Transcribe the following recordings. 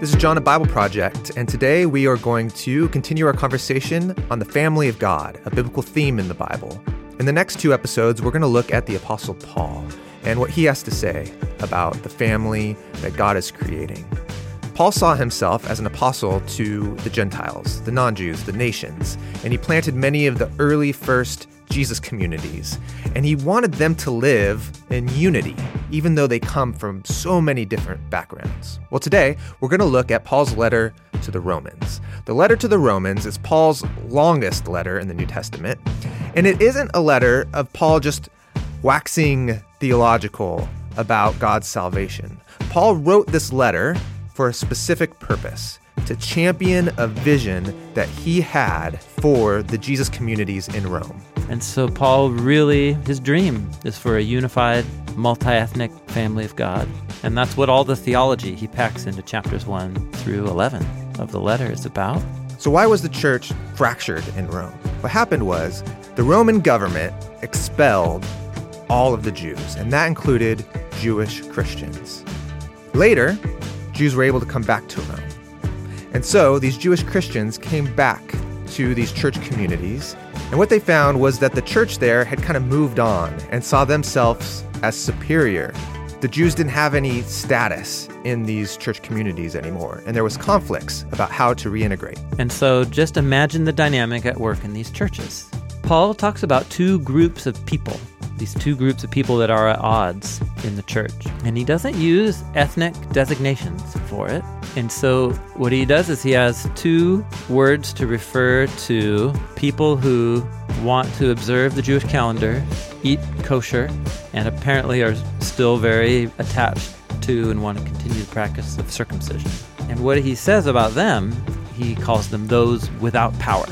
This is Jon at Bible Project, and today we are going to continue our conversation on the family of God, a biblical theme in the Bible. In the next two episodes, we're going to look at the Apostle Paul and what he has to say about the family that God is creating. Paul saw himself as an apostle to the Gentiles, the non Jews, the nations, and he planted many of the early first Jesus communities. And he wanted them to live in unity, even though they come from so many different backgrounds. Well, today we're going to look at Paul's letter to the Romans. The letter to the Romans is Paul's longest letter in the New Testament, and it isn't a letter of Paul just waxing theological about God's salvation. Paul wrote this letter for a specific purpose to champion a vision that he had for the Jesus communities in Rome. And so, Paul really, his dream is for a unified, multi ethnic family of God. And that's what all the theology he packs into chapters 1 through 11 of the letter is about. So, why was the church fractured in Rome? What happened was the Roman government expelled all of the Jews, and that included Jewish Christians. Later, Jews were able to come back to Rome. And so these Jewish Christians came back to these church communities, and what they found was that the church there had kind of moved on and saw themselves as superior. The Jews didn't have any status in these church communities anymore, and there was conflicts about how to reintegrate. And so just imagine the dynamic at work in these churches. Paul talks about two groups of people these two groups of people that are at odds in the church. And he doesn't use ethnic designations for it. And so what he does is he has two words to refer to people who want to observe the Jewish calendar, eat kosher, and apparently are still very attached to and want to continue the practice of circumcision. And what he says about them, he calls them those without power,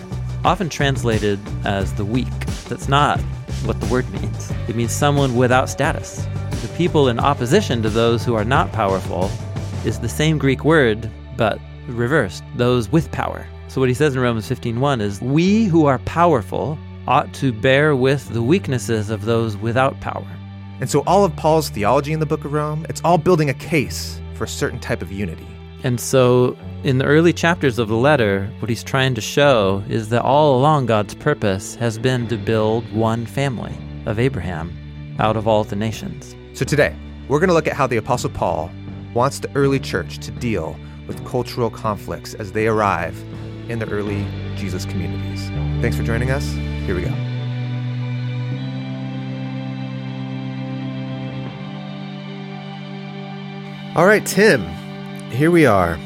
often translated as the weak. That's not what the word means. It means someone without status. The people in opposition to those who are not powerful is the same Greek word, but reversed, those with power. So what he says in Romans 15:1 is, "We who are powerful ought to bear with the weaknesses of those without power." And so all of Paul's theology in the book of Rome, it's all building a case for a certain type of unity. And so in the early chapters of the letter, what he's trying to show is that all along God's purpose has been to build one family of Abraham out of all the nations. So today, we're going to look at how the Apostle Paul wants the early church to deal with cultural conflicts as they arrive in the early Jesus communities. Thanks for joining us. Here we go. All right, Tim, here we are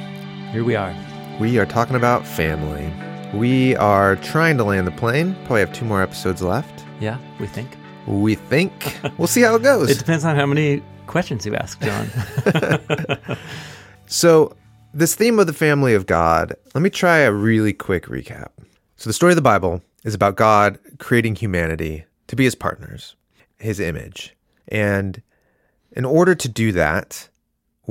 here we are. We are talking about family. We are trying to land the plane. Probably have two more episodes left. Yeah, we think. We think. we'll see how it goes. It depends on how many questions you ask, Jon. so, this theme of the family of God, let me try a really quick recap. So, the story of the Bible is about God creating humanity to be his partners, his image. And in order to do that,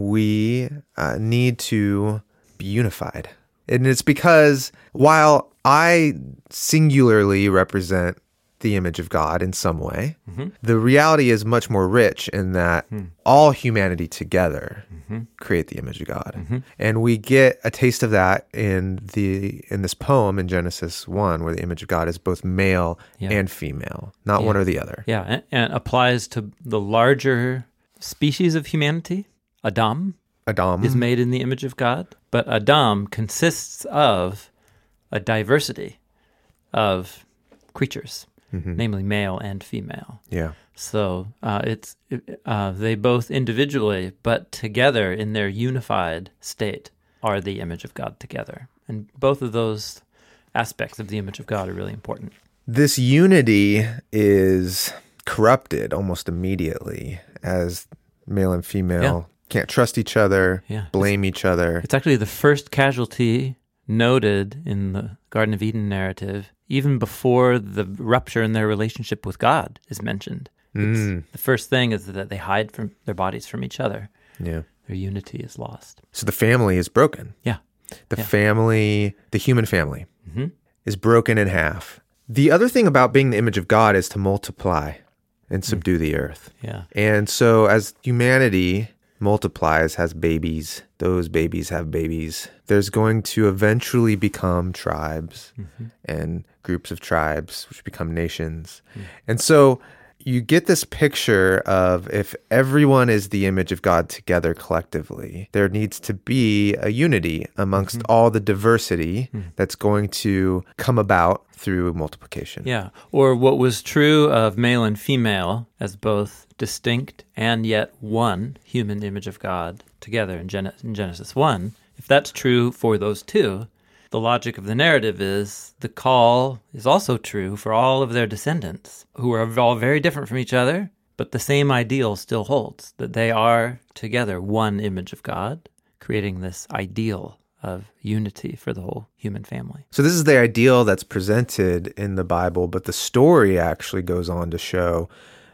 we uh, need to be unified. And it's because while I singularly represent the image of God in some way, mm-hmm. the reality is much more rich in that mm. all humanity together mm-hmm. create the image of God. Mm-hmm. And we get a taste of that in the in this poem in Genesis 1 where the image of God is both male yeah. and female, not yeah. one or the other. Yeah, and, and applies to the larger species of humanity, Adam, Adam is made in the image of God, but Adam consists of a diversity of creatures, mm-hmm. namely male and female. Yeah. So uh, it's uh, they both individually, but together in their unified state, are the image of God together, and both of those aspects of the image of God are really important. This unity is corrupted almost immediately as male and female can't trust each other, yeah. blame each other. It's actually the first casualty noted in the Garden of Eden narrative, even before the rupture in their relationship with God is mentioned. Mm. The first thing is that they hide from their bodies from each other. Yeah. Their unity is lost. So the family is broken. Yeah. The yeah. family, the human family, mm-hmm. is broken in half. The other thing about being the image of God is to multiply and subdue mm. the earth. Yeah. And so as humanity multiplies, has babies. Those babies have babies. There's going to eventually become tribes mm-hmm. and groups of tribes, which become nations. Mm. And so you get this picture of if everyone is the image of God together collectively, there needs to be a unity amongst mm-hmm. all the diversity hmm. that's going to come about through multiplication. Yeah. Or what was true of male and female as both distinct and yet one human image of God together in, Gen- in Genesis 1, if that's true for those two, the logic of the narrative is the call is also true for all of their descendants, who are all very different from each other, but the same ideal still holds that they are together one image of God, creating this ideal of unity for the whole human family. So this is the ideal that's presented in the Bible, but the story actually goes on to show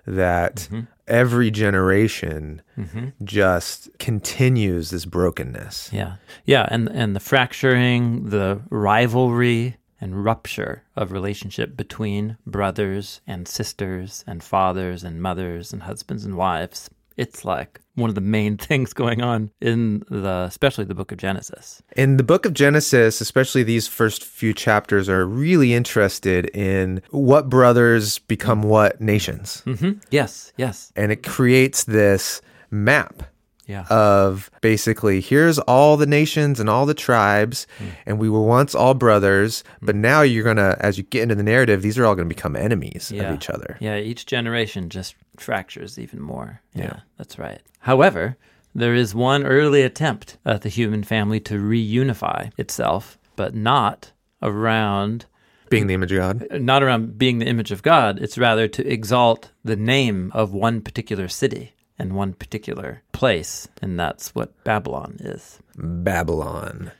that mm-hmm. Every generation mm-hmm. just continues this brokenness. Yeah. Yeah, and and the fracturing, the rivalry and rupture of relationship between brothers and sisters and fathers and mothers and husbands and wives. It's like one of the main things going on in the especially the book of Genesis. In the book of Genesis, especially these first few chapters, are really interested in what brothers become what nations. Mhm. Yes, yes. And it creates this map Yeah. of basically here's all the nations and all the tribes hmm. and we were once all brothers hmm. but now you're gonna as you get into the narrative these are all gonna become enemies Yeah. of each other Yeah, each generation just fractures even more. Yeah, Yeah. that's right. However, there is one early attempt at the human family to reunify itself, but not around being the image of god uh, not around being the image of God. It's rather to exalt the name of one particular city and one particular place, and that's what Babylon is. babylon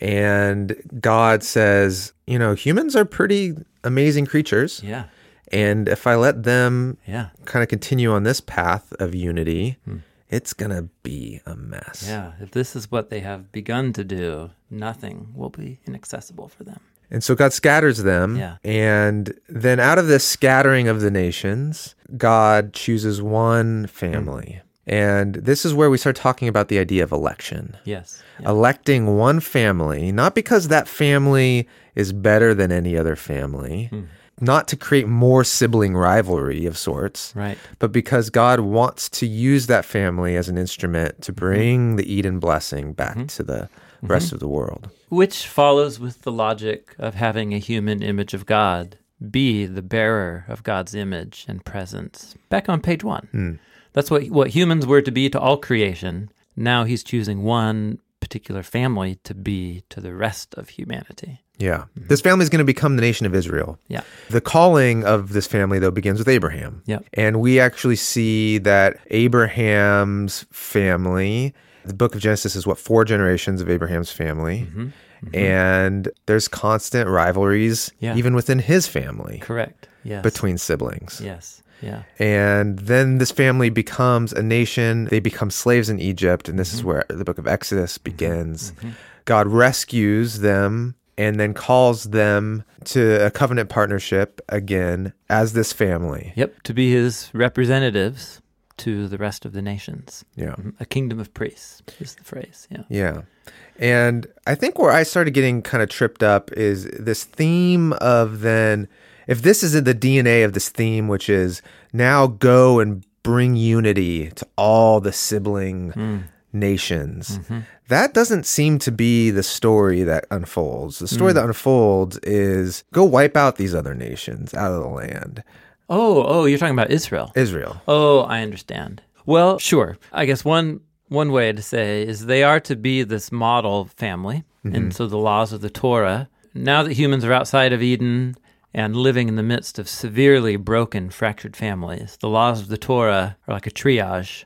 and god says you know humans are pretty amazing creatures Yeah, and if i let them yeah, kind of continue on this path of unity hmm. it's gonna be a mess yeah. If this is what they have begun to do, nothing will be inaccessible for them. And so God scatters them. Yeah. And then out of this scattering of the nations, God chooses one family. And this is where we start talking about the idea of election. Yes. Yeah. Electing one family, not because that family is better than any other family, hmm. not to create more sibling rivalry of sorts, Right. but because God wants to use that family as an instrument to bring the Eden blessing back mm-hmm. to the Mm-hmm. rest of the world. Which follows with the logic of having a human image of God be the bearer of God's image and presence. Back on page one. Hmm. That's what, what humans were to be to all creation. Now he's choosing one particular family to be to the rest of humanity. Yeah. Mm-hmm. This family is going to become the nation of Israel. Yeah. The calling of this family, though, begins with Abraham. Yep. And we actually see that Abraham's family, the book of Genesis is what, four generations of Abraham's family. Mm-hmm. Mm-hmm. And there's constant rivalries, Yeah. even within his family, Correct. Yes. between siblings. Yes. Yeah. And then this family becomes a nation. They become slaves in Egypt. And this is mm-hmm. where the book of Exodus begins. God rescues them and then calls them to a covenant partnership again as this family. Yep. To be his representatives to the rest of the nations. Yeah. Mm-hmm. A kingdom of priests is the phrase. Yeah. Yeah. And I think where I started getting kind of tripped up is this theme of then, if this is in the DNA of this theme, which is now go and bring unity to all the sibling hmm. nations, mm-hmm. that doesn't seem to be the story that unfolds. The story hmm. that unfolds is go wipe out these other nations out of the land. Oh, oh, you're talking about Israel. Israel. Oh, I understand. Well, sure. I guess one one way to say is they are to be this model family, and so the laws of the Torah. Now that humans are outside of Eden and living in the midst of severely broken, fractured families, the laws of the Torah are like a triage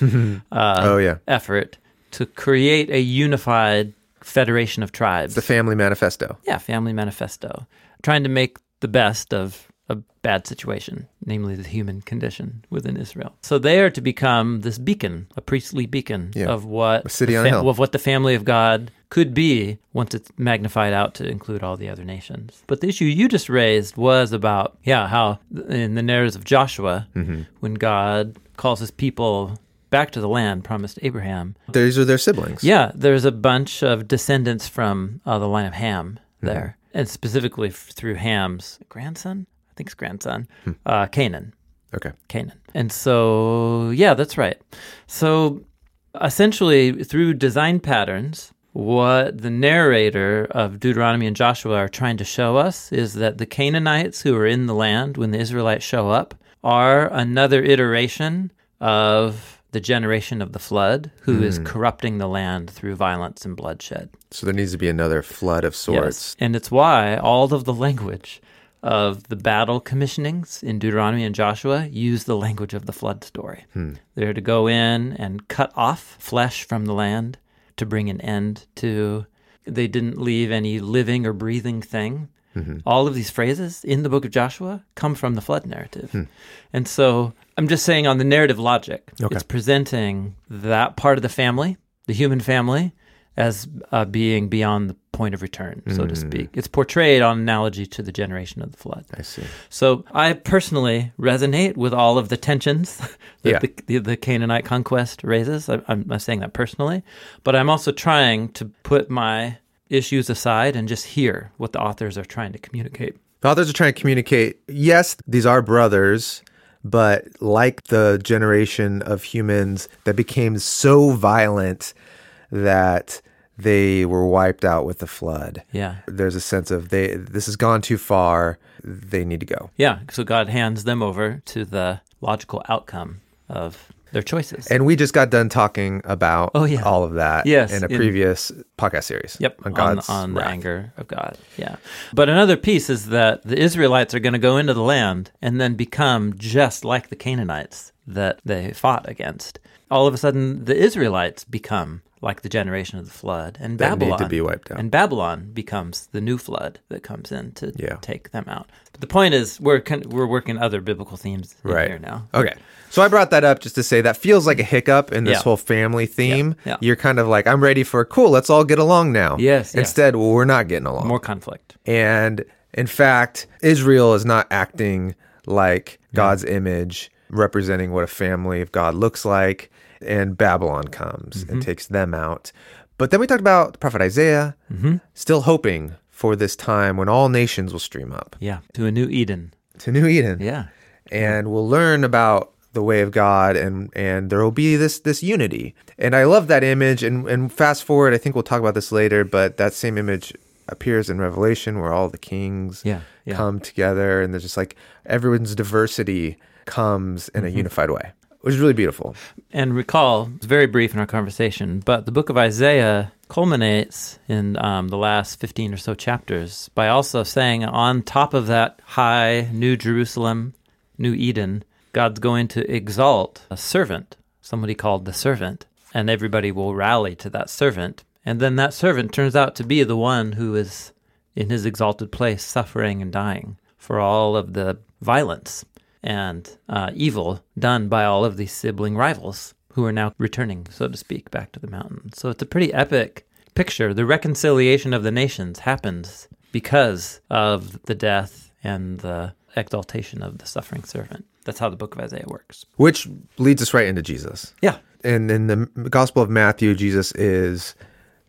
uh, oh, yeah. effort to create a unified federation of tribes. The family manifesto. Yeah, family manifesto. Trying to make the best of a bad situation, namely the human condition within Israel. So they are to become this beacon, a priestly beacon Yeah, of what a city the on a hill. of what the family of God could be once it's magnified out to include all the other nations. But the issue you just raised was about yeah, how in the narratives of Joshua, Mm-hmm. when God calls his people back to the land promised Abraham. These are their siblings. Yeah, there's a bunch of descendants from uh, the line of Ham there, and specifically through Ham's grandson, I think it's grandson, uh, Canaan. Okay. Canaan. And so, yeah, that's right. So, essentially, through design patterns, what the narrator of Deuteronomy and Joshua are trying to show us is that the Canaanites who are in the land when the Israelites show up are another iteration of the generation of the flood who is corrupting the land through violence and bloodshed. So there needs to be another flood of sorts. And it's why all of the language of the battle commissionings in Deuteronomy and Joshua use the language of the flood story. Hmm. They're to go in and cut off flesh from the land to bring an end to. They didn't leave any living or breathing thing. Mm-hmm. All of these phrases in the book of Joshua come from the flood narrative. Hmm. And so I'm just saying on the narrative logic, Okay. it's presenting that part of the family, the human family, as uh, being beyond the point of return, so to speak. It's portrayed on analogy to the generation of the flood. I see. So I personally resonate with all of the tensions that Yeah. the, the, the Canaanite conquest raises. I, I'm not saying that personally, but I'm also trying to put my issues aside and just hear what the authors are trying to communicate. The authors are trying to communicate yes, these are brothers, but like the generation of humans that became so violent that they were wiped out with the flood. Yeah. There's a sense of they this has gone too far, they need to go. Yeah. So God hands them over to the logical outcome of their choices. And we just got done talking about Oh, yeah. all of that Yes, in a in- previous podcast series. Yep, On on, God's on the wrath. anger of God. Yeah. But another piece is that the Israelites are going to go into the land and then become just like the Canaanites that they fought against. All of a sudden, the Israelites become like the generation of the flood, and That need to Babylon be wiped out. And Babylon becomes the new flood that comes in to Yeah. take them out. But the point is, we're con- we're working other biblical themes in Right. here now. Okay. So I brought that up just to say that feels like a hiccup in this Yeah. whole family theme. Yeah. You're kind of like, I'm ready for cool, let's all get along now. Yes, yes. Instead, well, we're not getting along. More conflict. And in fact, Israel is not acting like God's image, representing what a family of God looks like. And Babylon comes Mm-hmm. and takes them out. But then we talked about the prophet Isaiah, Mm-hmm. still hoping for this time when all nations will stream up Yeah. To a new Eden. to New Eden. Yeah. and we'll learn about the way of God and and there will be this this unity. And I love that image and and fast forward, I think we'll talk about this later, but that same image appears in Revelation where all the kings Yeah, yeah. come together and there's just like everyone's diversity comes in a Mm-hmm. unified way, which is really beautiful. And recall, it's very brief in our conversation, but the book of Isaiah culminates in um, the last 15 or so chapters by also saying, on top of that high New Jerusalem, New Eden, God's going to exalt a servant, somebody called the servant, and everybody will rally to that servant. And then that servant turns out to be the one who is in his exalted place, suffering and dying for all of the violence and uh, evil done by all of these sibling rivals who are now returning, so to speak, back to the mountain. So it's a pretty epic picture. The reconciliation of the nations happens because of the death and the exaltation of the suffering servant. That's how the book of Isaiah works. Which leads us right into Jesus. Yeah. And in the Gospel of Matthew, Jesus is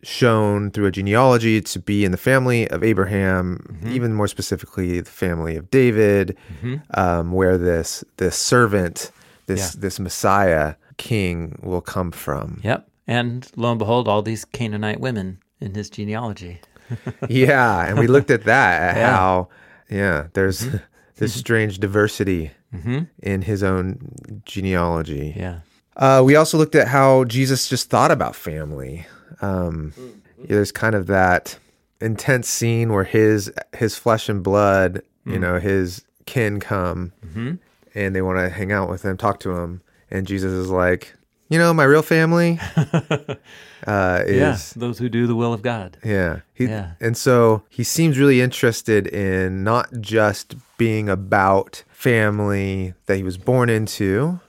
shown through a genealogy to be in the family of Abraham, Mm-hmm. even more specifically the family of David, um, where this this servant, this Yeah. this Messiah king will come from. Yep. And lo and behold, all these Canaanite women in his genealogy. yeah, and we looked at that at Yeah. how yeah, there's this strange diversity Mm-hmm. in his own genealogy. Yeah. Uh, we also looked at how Jesus just thought about family. Um, there's kind of that intense scene where his his flesh and blood, you know, his kin come and they want to hang out with him, talk to him, and Jesus is like, you know, my real family uh, is Yeah. Those who do the will of God. yeah. He, Yeah. And so he seems really interested in not just being about family that he was born into,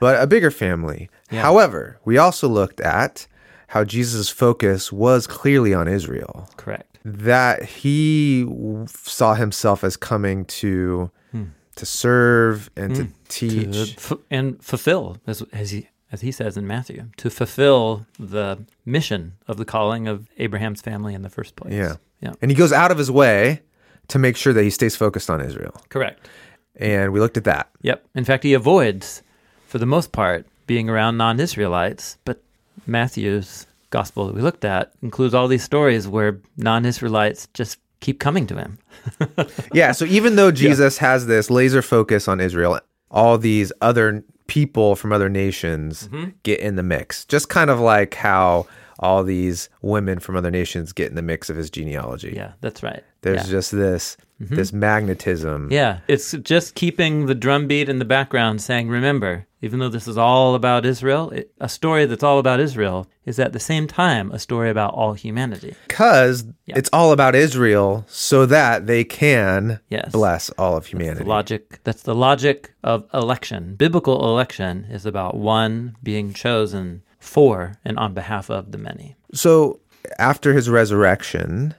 but a bigger family. Mm-hmm. Yeah. However, we also looked at how Jesus' focus was clearly on Israel, Correct. that he saw himself as coming to hmm. to serve and to hmm. To teach. f- and fulfill, as, as he as he says in Matthew, to fulfill the mission of the calling of Abraham's family in the first place. Yeah. Yeah. And he goes out of his way to make sure that he stays focused on Israel. Correct. And we looked at that. Yep. In fact, he avoids, for the most part, being around non Israelites. But Matthew's gospel that we looked at includes all these stories where non Israelites just keep coming to him. Yeah, so even though Jesus has this laser focus on Israel, all these other people from other nations Mm-hmm. get in the mix. Just kind of like how all these women from other nations get in the mix of his genealogy. Yeah, that's right. There's yeah. Just this Mm-hmm. this magnetism. Yeah, it's just keeping the drumbeat in the background saying, remember, even though this is all about Israel, it, a story that's all about Israel is at the same time a story about all humanity. Because it's all about Israel so that they can Yes. bless all of The humanity. logic that's the logic of election. Biblical election is about one being chosen for and on behalf of the many. So after his resurrection,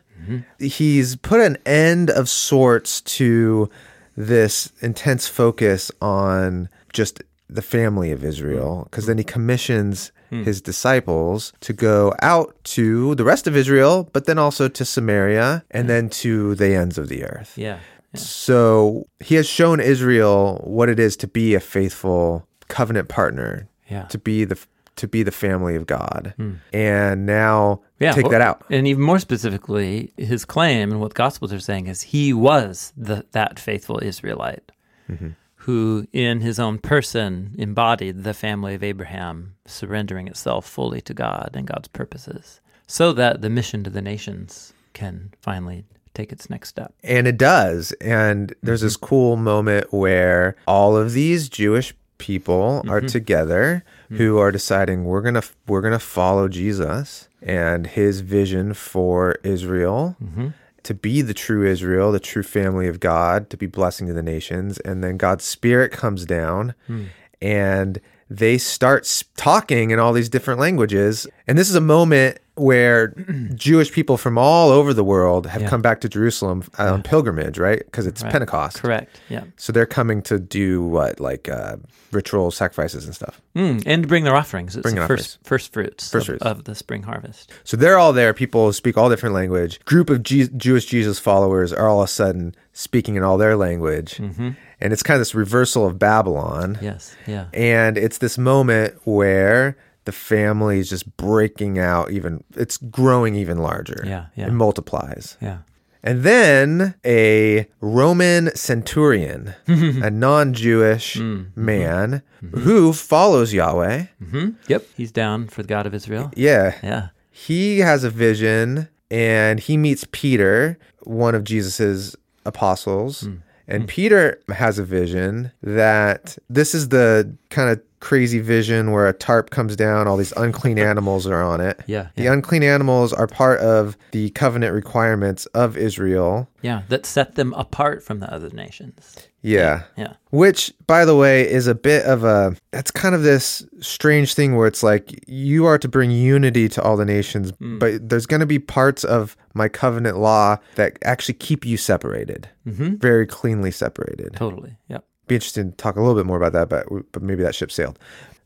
he's put an end of sorts to this intense focus on just the family of Israel, because then he commissions hmm. his disciples to go out to the rest of Israel, but then also to Samaria and hmm. then to the ends of the earth. Yeah. yeah. So he has shown Israel what it is to be a faithful covenant partner, Yeah. to be the to be the family of God, hmm. and now Yeah, take that out. And even more specifically, his claim and what the Gospels are saying is he was the, that faithful Israelite Mm-hmm. who, in his own person, embodied the family of Abraham, surrendering itself fully to God and God's purposes, so that the mission to the nations can finally take its next step. And it does. And there's mm-hmm. this cool moment where all of these Jewish people are mm-hmm. together who mm-hmm. are deciding we're going to we're going to follow Jesus and his vision for Israel mm-hmm. to be the true Israel, the true family of God, to be blessing to the nations. And then God's spirit comes down hmm. and they start talking in all these different languages. And this is a moment where Jewish people from all over the world have Yeah. come back to Jerusalem on pilgrimage, right? Because it's Right. Pentecost. Correct. Yeah. So they're coming to do what, like uh, ritual sacrifices and stuff. Mm, and bring their offerings. It's Bring the first, first fruits, First of, fruits. of the spring harvest. So they're all there. People speak all different language. Group of Je- Jewish Jesus followers are all of a sudden speaking in all their language, mm-hmm. and it's kind of this reversal of Babylon. Yes. Yeah. And it's this moment where the family is just breaking out even it's growing even larger. Yeah, yeah. It multiplies. Yeah. And then a Roman centurion, a non-Jewish mm, mm-hmm. man mm-hmm. who follows Yahweh. hmm Yep. He's down for the God of Israel. Yeah. Yeah. He has a vision and he meets Peter, one of Jesus's apostles. Hmm. And hmm. Peter has a vision that this is the kind of crazy vision where a tarp comes down, all these unclean animals are on it. Yeah, The yeah. unclean animals are part of the covenant requirements of Israel. Yeah. That set them apart from the other nations. Yeah. Yeah. Which, by the way, is a bit of a. That's kind of this strange thing where it's like you are to bring unity to all the nations, but there's going to be parts of my covenant law that actually keep you separated, Mm-hmm. very cleanly separated. Totally. Yep. Be interested to talk a little bit more about that, but but maybe that ship sailed.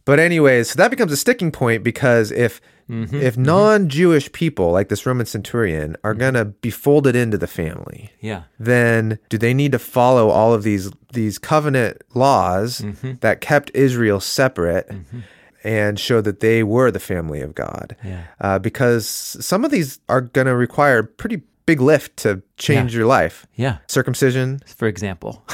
But anyways, so that becomes a sticking point because if if non-Jewish people like this Roman centurion are gonna be folded into the family, Yeah. then do they need to follow all of these these covenant laws Mm-hmm. that kept Israel separate and show that they were the family of God? Yeah. Uh, because some of these are going to require a pretty big lift to change your life. Yeah. Circumcision, For example.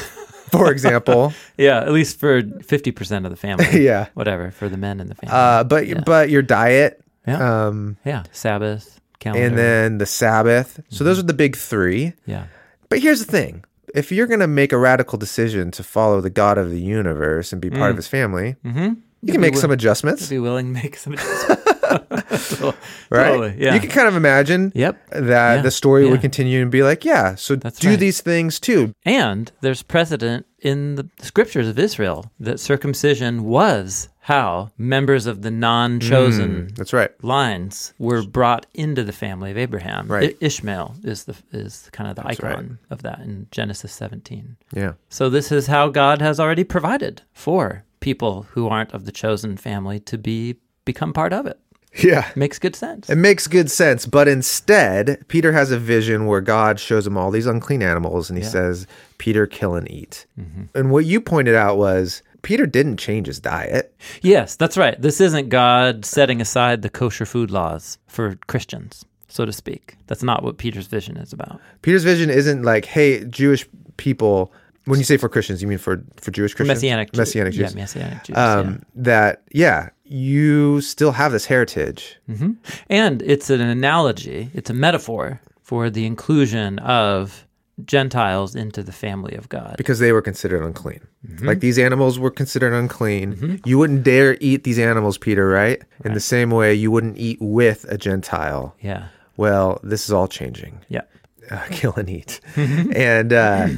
for example. yeah. At least for 50% of the family. yeah. Whatever. For the men in the family. Uh, but but your diet, Yeah. um, yeah. Sabbath, calendar. and then the Sabbath. So those are the big three. yeah. But here's the thing. If you're going to make a radical decision to follow the God of the universe and be part of his family, Mm-hmm. you can make some adjustments, Be willing to make some adjustments. Totally. right? Totally, Yeah. You can kind of imagine Yep. that Yeah, the story yeah. would continue and be like, yeah, so That's do right. these things too. And there's precedent in the scriptures of Israel that circumcision was how members of the non chosen mm, That's right. lines were brought into the family of Abraham. Right. I- Ishmael is the is kind of the That's right. icon of that in Genesis 17. Yeah. So this is how God has already provided for people who aren't of the chosen family to be become part of it. Yeah. Makes good sense. It makes good sense. But instead, Peter has a vision where God shows him all these unclean animals and he says, Peter, kill and eat. Mm-hmm. And what you pointed out was Peter didn't change his diet. Yes, that's right. This isn't God setting aside the kosher food laws for Christians, so to speak. That's not what Peter's vision is about. Peter's vision isn't like, hey, Jewish people, when you say for Christians, you mean for, for Jewish Christians? Messianic Messianic Jews. Yeah, Messianic Jews. um, that, yeah, you still have this heritage. yeah. And it's an analogy, it's a metaphor for the inclusion of Gentiles into the family of God. because they were considered unclean. Mm-hmm. Like these animals were considered unclean. You wouldn't dare eat these animals, Peter, right? In the same way, you wouldn't eat with a Gentile. Yeah. Well, this is all changing. Yeah. Uh, kill and eat. and uh,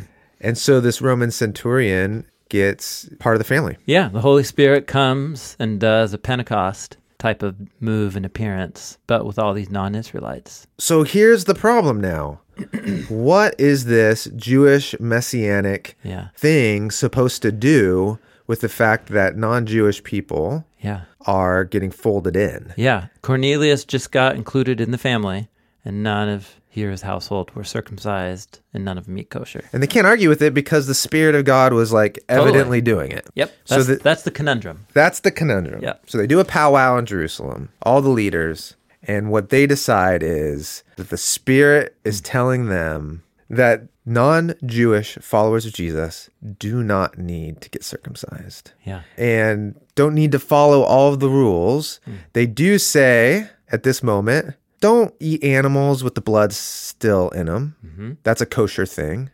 and so this Roman centurion gets part of the family. Yeah, the Holy Spirit comes and does a Pentecost type of move and appearance, but with all these non Israelites. So here's the problem now. what is this Jewish messianic Yeah. thing supposed to do with the fact that non-Jewish people Yeah. are getting folded in? Yeah. Cornelius just got included in the family, and none of his household were circumcised, and none of them eat kosher. And they can't argue with it because the Spirit of God was like evidently doing it. Yep. So That's, the- that's the conundrum. That's the conundrum. Yeah. So they do a powwow in Jerusalem, all the leaders, and what they decide is that the Spirit is telling them that non Jewish followers of Jesus do not need to get circumcised Yeah. and don't need to follow all of the rules. Hmm. They do say at this moment, don't eat animals with the blood still in them. Mm-hmm. That's a kosher thing.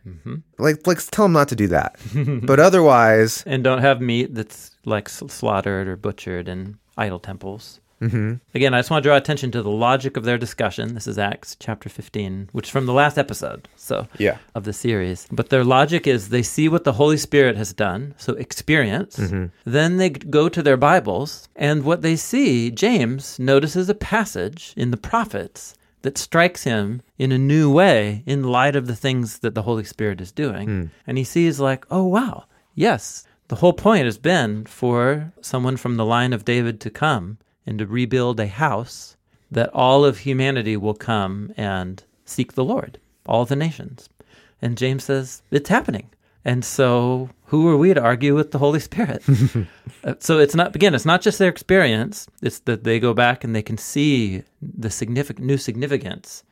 Like, like, tell them not to do that. but otherwise, And don't have meat that's like slaughtered or butchered in idol temples. Mm-hmm. Again, I just want to draw attention to the logic of their discussion. This is Acts chapter 15, which is from the last episode. So, Yeah. of the series. But their logic is they see what the Holy Spirit has done, so experience. Then they go to their Bibles, and what they see, James notices a passage in the prophets that strikes him in a new way in light of the things that the Holy Spirit is doing. And he sees, like, oh, wow, yes, the whole point has been for someone from the line of David to come and to rebuild a house that all of humanity will come and seek the Lord, all the nations. And James says, it's happening. And so, who are we to argue with the Holy Spirit? Uh, so, it's not, again, it's not just their experience, it's that they go back and they can see the significant, new significance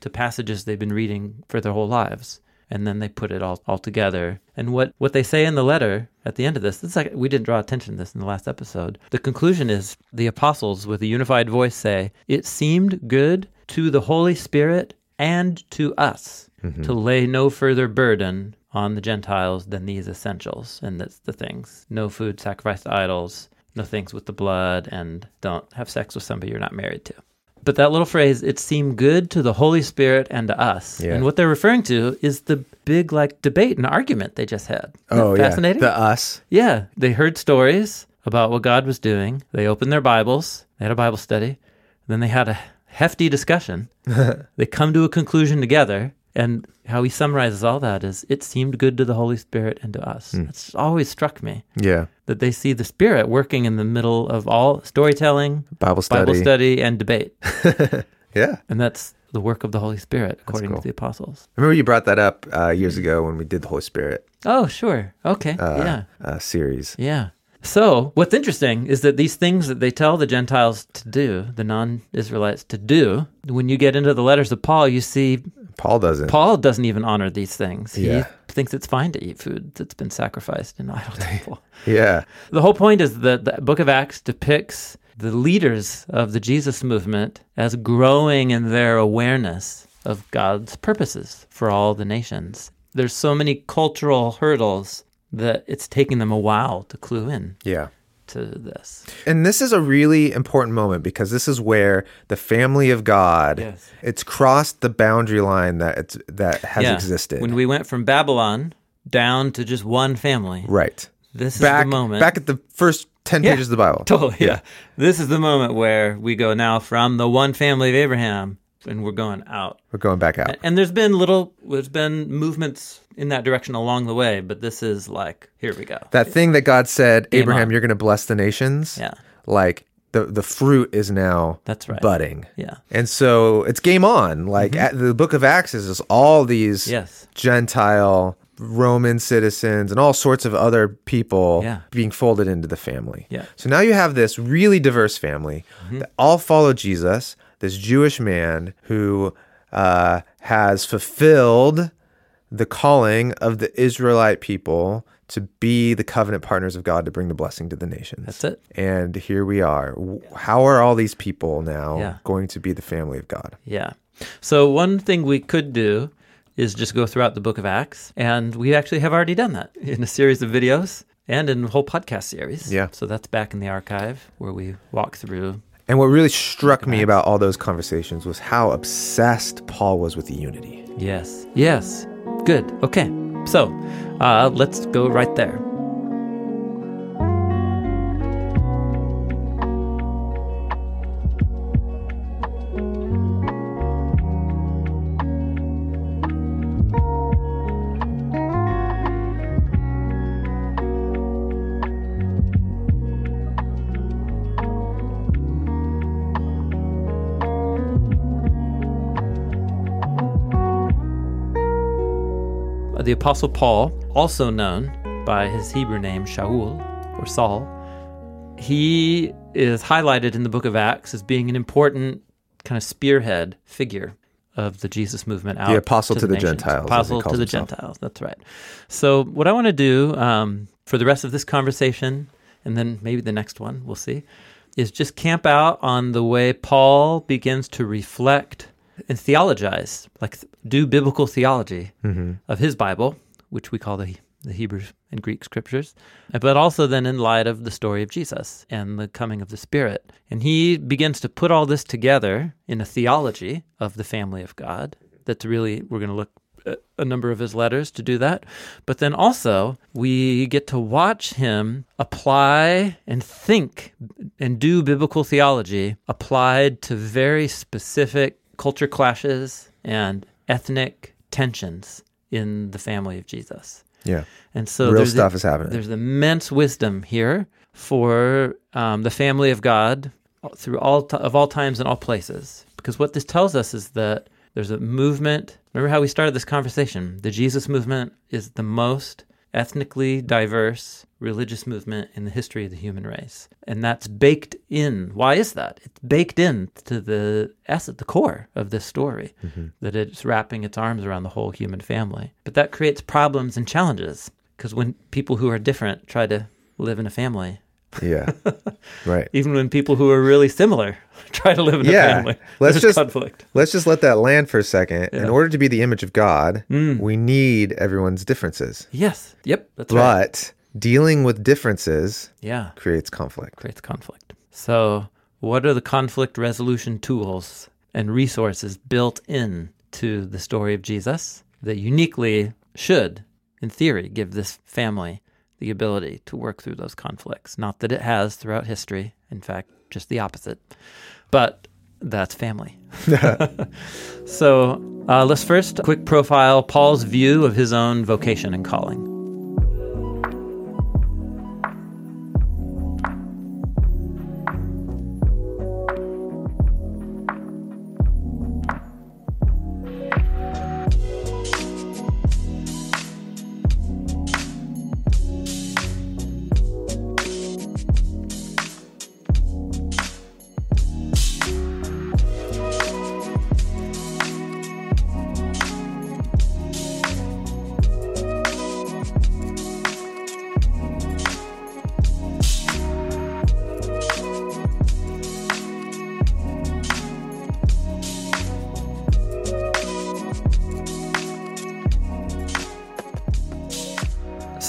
to passages they've been reading for their whole lives. And then they put it all, all together. And what, what they say in the letter at the end of this, this is like, we didn't draw attention to this in the last episode. The conclusion is the apostles, with a unified voice, say, It seemed good to the Holy Spirit and to us mm-hmm. to lay no further burden on the Gentiles than these essentials. And that's the things no food sacrificed to idols, no things with the blood, and don't have sex with somebody you're not married to. But that little phrase, it seemed good to the Holy Spirit and to us. Yeah. And what they're referring to is the big like debate and argument they just had. Isn't oh, fascinating? yeah. The us. Yeah, they heard stories about what God was doing. They opened their Bibles, they had a Bible study, then they had a hefty discussion. they come to a conclusion together, and how he summarizes all that is it seemed good to the Holy Spirit and to us. It's always struck me Yeah. that they see the Spirit working in the middle of all storytelling, Bible study. Bible study, and debate. Yeah. And that's the work of the Holy Spirit, according cool. to the apostles. I remember you brought that up uh, years ago when we did the Holy Spirit Oh, sure. Okay. uh, yeah. uh, series. Yeah. So, what's interesting is that these things that they tell the Gentiles to do, the non Israelites to do, when you get into the letters of Paul, you see Paul doesn't. Paul doesn't even honor these things. He thinks it's fine to eat food that's been sacrificed in idol temple. Yeah. the whole point is that the book of Acts depicts the leaders of the Jesus movement as growing in their awareness of God's purposes for all the nations. There's so many cultural hurdles that it's taking them a while to clue in Yeah. To this. And this is a really important moment because this is where the family of God Yes. it's crossed the boundary line that it's that has existed. When we went from Babylon down to just one family, right. this Back is the moment. back at the first 10 Yeah. pages of the Bible. Totally, yeah. This is the moment where we go now from the one family of Abraham and we're going out. We're going back out. And there's been little, there's been movements in that direction along the way, but this is like, here we go. That thing that God said, Game Abraham, on. you're going to bless the nations. Yeah. Like the the fruit is now That's right. budding. Yeah. And so it's game on. Like Mm-hmm. at, the book of Acts is all these Yes. Gentile Roman citizens and all sorts of other people Yeah. being folded into the family. Yeah. So now you have this really diverse family that all follow Jesus, this Jewish man who uh, has fulfilled the calling of the Israelite people to be the covenant partners of God to bring the blessing to the nations. That's it. And here we are. How are all these people now Yeah. going to be the family of God? Yeah. So one thing we could do is just go throughout the book of Acts, and we actually have already done that in a series of videos and in a whole podcast series. Yeah. So that's back in the archive where we walk through. And what really struck me about all those conversations was how obsessed Paul was with unity. Yes. Yes. Good. Okay. So uh, let's go right there. Apostle Paul, also known by his Hebrew name Shaul or Saul, he is highlighted in the book of Acts as being an important kind of spearhead figure of the Jesus movement out. The apostle to the nations. Gentiles, Apostle to the himself. Gentiles. That's right. So, what I want to do um, for the rest of this conversation, and then maybe the next one, we'll see, is just camp out on the way Paul begins to reflect and theologize, like do biblical theology mm-hmm. of his Bible, which we call the the Hebrew and Greek scriptures, but also then in light of the story of Jesus and the coming of the Spirit. And he begins to put all this together in a theology of the family of God. That's really, we're going to look at a number of his letters to do that. But then also, we get to watch him apply and think and do biblical theology applied to very specific culture clashes and ethnic tensions in the family of Jesus. Yeah. And so Real there's stuff is happening. There's immense wisdom here for um, the family of God through all ti of all times and all places. Because what this tells us is that there's a movement. Remember how we started this conversation? The Jesus movement is the most ethnically diverse religious movement in the history of the human race, and that's baked in. Why is that? It's baked in to the essence, the core of this story, mm-hmm. that it's wrapping its arms around the whole human family. But that creates problems and challenges because when people who are different try to live in a family, Yeah. right. even when people who are really similar try to live in Yeah. a family, Let's there's just- conflict. Let's just let that land for a second. In order to be the image of God, Mm. we need everyone's differences. Yes. Yep. That's right. But dealing with differences Yeah. creates conflict. creates conflict. So, what are the conflict resolution tools and resources built in to the story of Jesus that uniquely should, in theory, give this family the ability to work through those conflicts? Not that it has throughout history, in fact, just the opposite. But that's family. so, uh, let's first quick profile Paul's view of his own vocation and calling.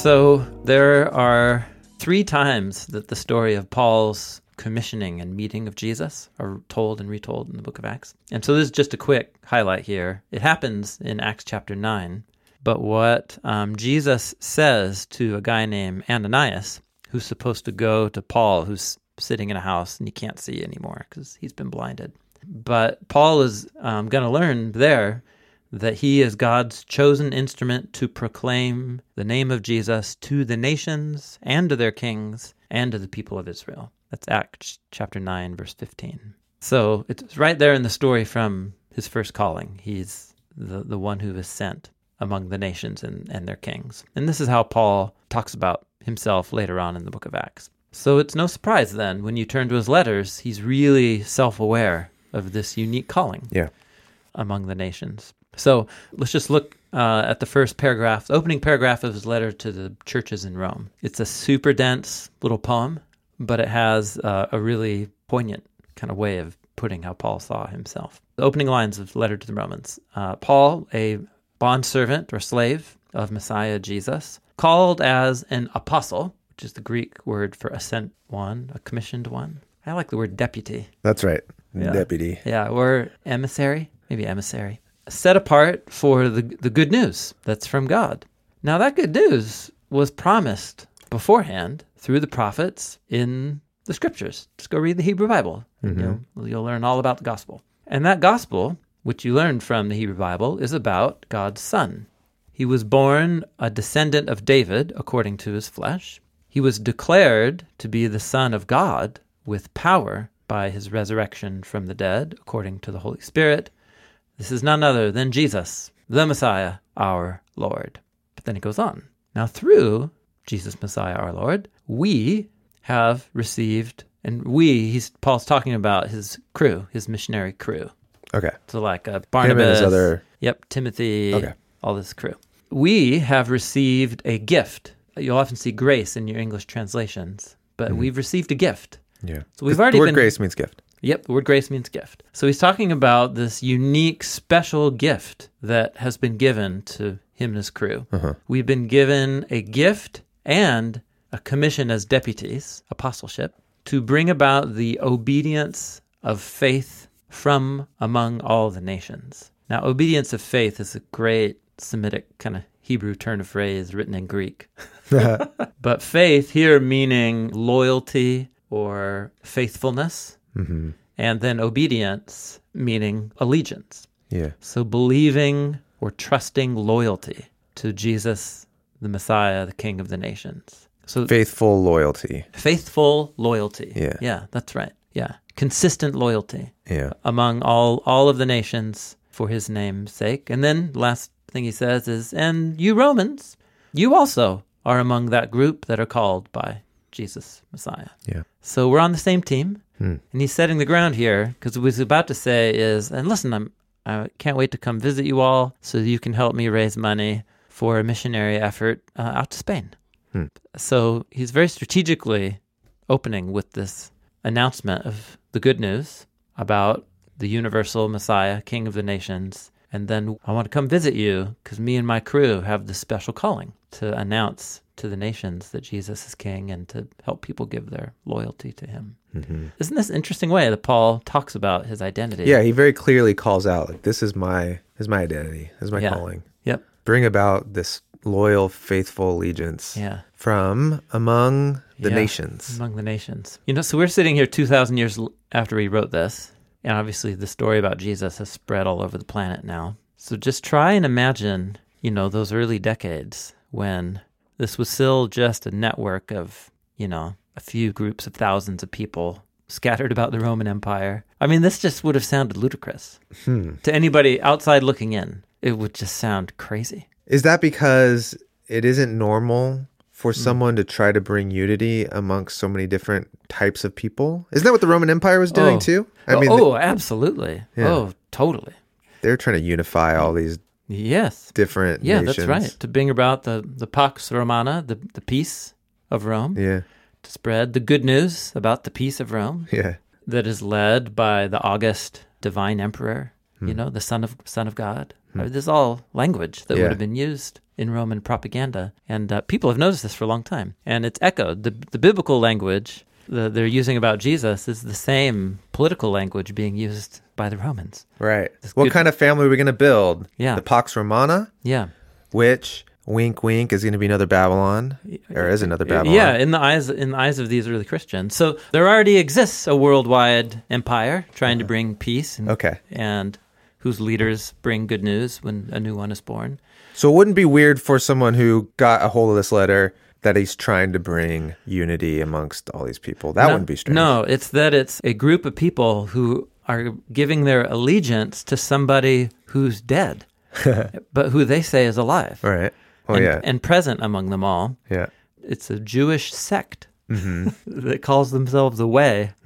So there are three times that the story of Paul's commissioning and meeting of Jesus are told and retold in the book of Acts. And so this is just a quick highlight here. It happens in Acts chapter 9. But what um, Jesus says to a guy named Ananias, who's supposed to go to Paul, who's sitting in a house and he can't see anymore because he's been blinded. But Paul is um, going to learn there that he is God's chosen instrument to proclaim the name of Jesus to the nations and to their kings and to the people of Israel. That's Acts chapter 9, verse 15. So it's right there in the story from his first calling. He's the, the one who is sent among the nations and, and their kings. And this is how Paul talks about himself later on in the book of Acts. So it's no surprise then when you turn to his letters, he's really self aware of this unique calling Yeah. among the nations. So let's just look uh, at the first paragraph, the opening paragraph of his letter to the churches in Rome. It's a super dense little poem, but it has uh, a really poignant kind of way of putting how Paul saw himself. The opening lines of the letter to the Romans uh, Paul, a bondservant or slave of Messiah Jesus, called as an apostle, which is the Greek word for a sent one, a commissioned one. I like the word deputy. That's right. Yeah. Deputy. Yeah, or emissary, maybe emissary. Set apart for the, the good news that's from God. Now, that good news was promised beforehand through the prophets in the scriptures. Just go read the Hebrew Bible, and you'll, mm-hmm. you'll learn all about the gospel. And that gospel, which you learned from the Hebrew Bible, is about God's Son. He was born a descendant of David according to his flesh. He was declared to be the Son of God with power by his resurrection from the dead according to the Holy Spirit. This is none other than Jesus, the Messiah, our Lord. But then it goes on. Now, through Jesus, Messiah, our Lord, we have received, and we, he's Paul's talking about his crew, his missionary crew. Okay. So like uh, Barnabas, his other. yep, Timothy, Okay. all this crew. We have received a gift. You'll often see grace in your English translations, but we've received a gift. Yeah. So we've The already word been- grace means gift. Yep, the word grace means gift. So he's talking about this unique, special gift that has been given to him and his crew. Uh-huh. We've been given a gift and a commission as deputies, apostleship, to bring about the obedience of faith from among all the nations. Now, obedience of faith is a great Semitic kind of Hebrew turn of phrase written in Greek. But faith here meaning loyalty or faithfulness, hmm and then obedience meaning allegiance. Yeah. So believing or trusting loyalty to Jesus, the Messiah, the King of the nations. So Faithful loyalty. faithful loyalty. Yeah. Yeah, that's right. Yeah. Consistent loyalty Yeah. among all all of the nations for his name's sake. And then last thing he says is, and you Romans, you also are among that group that are called by Jesus Messiah. Yeah. So we're on the same team. Hmm. And he's setting the ground here because what he's about to say is, and listen, I'm, I can't wait to come visit you all so you can help me raise money for a missionary effort uh, out to Spain. Hmm. So he's very strategically opening with this announcement of the good news about the universal Messiah, King of the nations. And then I want to come visit you because me and my crew have this special calling to announce to the nations that Jesus is King and to help people give their loyalty to him. hmm Isn't this an interesting way that Paul talks about his identity? Yeah. He very clearly calls out like this is my this is my identity. This is my Yeah. calling. Yep. Bring about this loyal, faithful allegiance Yeah. from among the Yeah. nations. Among the nations. You know, so we're sitting here 2,000 years after he wrote this. And obviously, the story about Jesus has spread all over the planet now. So just try and imagine, you know, those early decades when this was still just a network of, you know, a few groups of thousands of people scattered about the Roman Empire. I mean, this just would have sounded ludicrous. Hmm. To anybody outside looking in, it would just sound crazy. Is that because it isn't normal for Hmm. someone to try to bring unity amongst so many different types of people? Isn't that what the Roman Empire was doing Oh. too? I oh, mean, oh, absolutely. Yeah. Oh, totally. they're trying to unify all these Yes. different Yeah, nations. that's right. To bring about the, the Pax Romana, the, the peace of Rome, Yeah, to spread the good news about the peace of Rome yeah, that is led by the august divine emperor, Hmm. you know, the son of son of God. Uh, This is all language that Yeah. would have been used in Roman propaganda, and uh, people have noticed this for a long time, and it's echoed. the The biblical language that they're using about Jesus is the same political language being used by the Romans. right. This What good- kind of family are we going to build? Yeah. the Pax Romana, Yeah, which wink, wink, is going to be another Babylon, or is another Babylon. Yeah, in the eyes in the eyes of these early Christians. So there already exists a worldwide empire trying to bring peace and, Okay. and whose leaders bring good news when a new one is born. So it wouldn't be weird for someone who got a hold of this letter that he's trying to bring unity amongst all these people. That no, wouldn't be strange. No, it's that it's a group of people who are giving their allegiance to somebody who's dead, but who they say is alive. Right. Well, and, yeah. and present among them all. yeah. It's a Jewish sect Mm-hmm. that calls themselves the Way.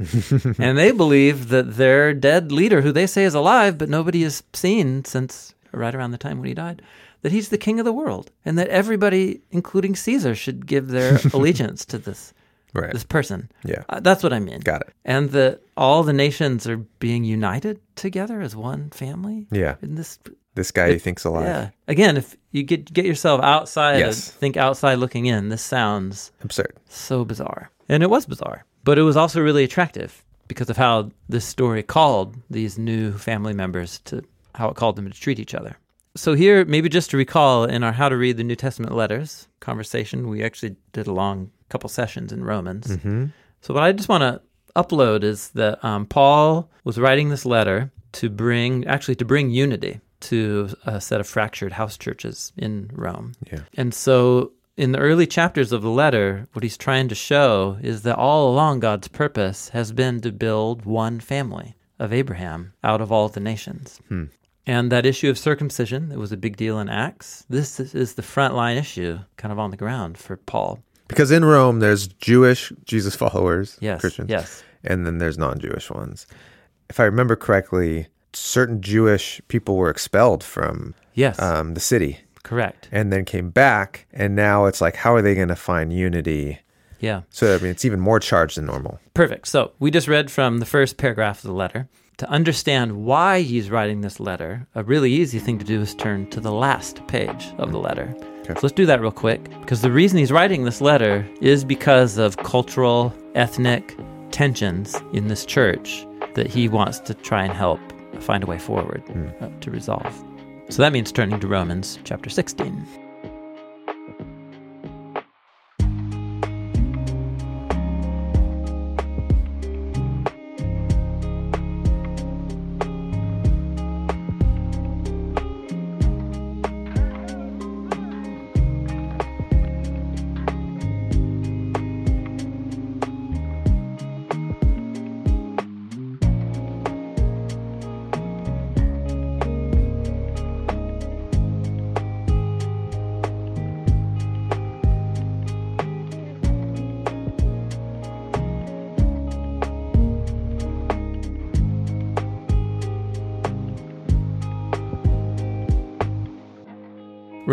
and they believe that their dead leader, who they say is alive, but nobody has seen since right around the time when he died, that he's the king of the world. And that everybody, including Caesar, should give their allegiance to this, Right. this person. Yeah. Uh, that's what I mean. Got it. And that all the nations are being united together as one family. Yeah. In this This guy he thinks alive. yeah. Again, if you get get yourself outside Yes. think outside looking in, this sounds Absurd. so bizarre. And it was bizarre. But it was also really attractive because of how this story called these new family members to how it called them to treat each other. So here, maybe just to recall in our How to Read the New Testament Letters conversation, we actually did a long couple sessions in Romans. Mm-hmm. So what I just want to upload is that um, Paul was writing this letter to bring, actually to bring unity to a set of fractured house churches in Rome. Yeah. And so in the early chapters of the letter, what he's trying to show is that all along God's purpose has been to build one family of Abraham out of all the nations. Hmm. And that issue of circumcision, that was a big deal in Acts. This is- the frontline issue, kind of on the ground for Paul. Because in Rome, there's Jewish Jesus followers, Yes, Christians, yes. and then there's non-Jewish ones. If I remember correctly, certain Jewish people were expelled from Yes, um, the city correct. and then came back, and now it's like, how are they going to find unity? Yeah. So I mean, it's even more charged than normal. Perfect. So we just read from the first paragraph of the letter. To understand why he's writing this letter, a really easy thing to do is turn to the last page of the letter. Okay. So let's do that real quick. Because the reason he's writing this letter is because of cultural, ethnic tensions in this church that he wants to try and help find a way forward uh, to resolve. So that means turning to Romans chapter 16.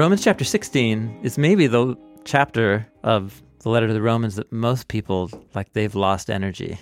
Romans chapter 16 is maybe the chapter of the letter to the Romans that most people like they've lost energy.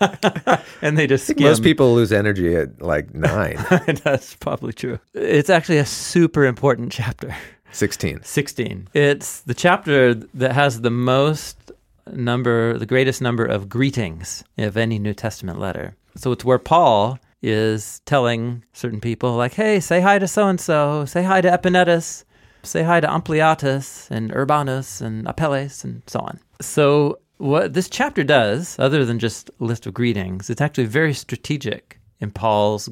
and they just. Most people lose energy at like nine, That's probably true. It's actually a super important chapter. 16. 16. It's the chapter that has the most number, the greatest number of greetings of any New Testament letter. So it's where Paul is telling certain people, like, hey, say hi to so and so, say hi to Epaenetus, say hi to Ampliatus and Urbanus and Apelles and so on. So what this chapter does, other than just a list of greetings, it's actually very strategic in Paul's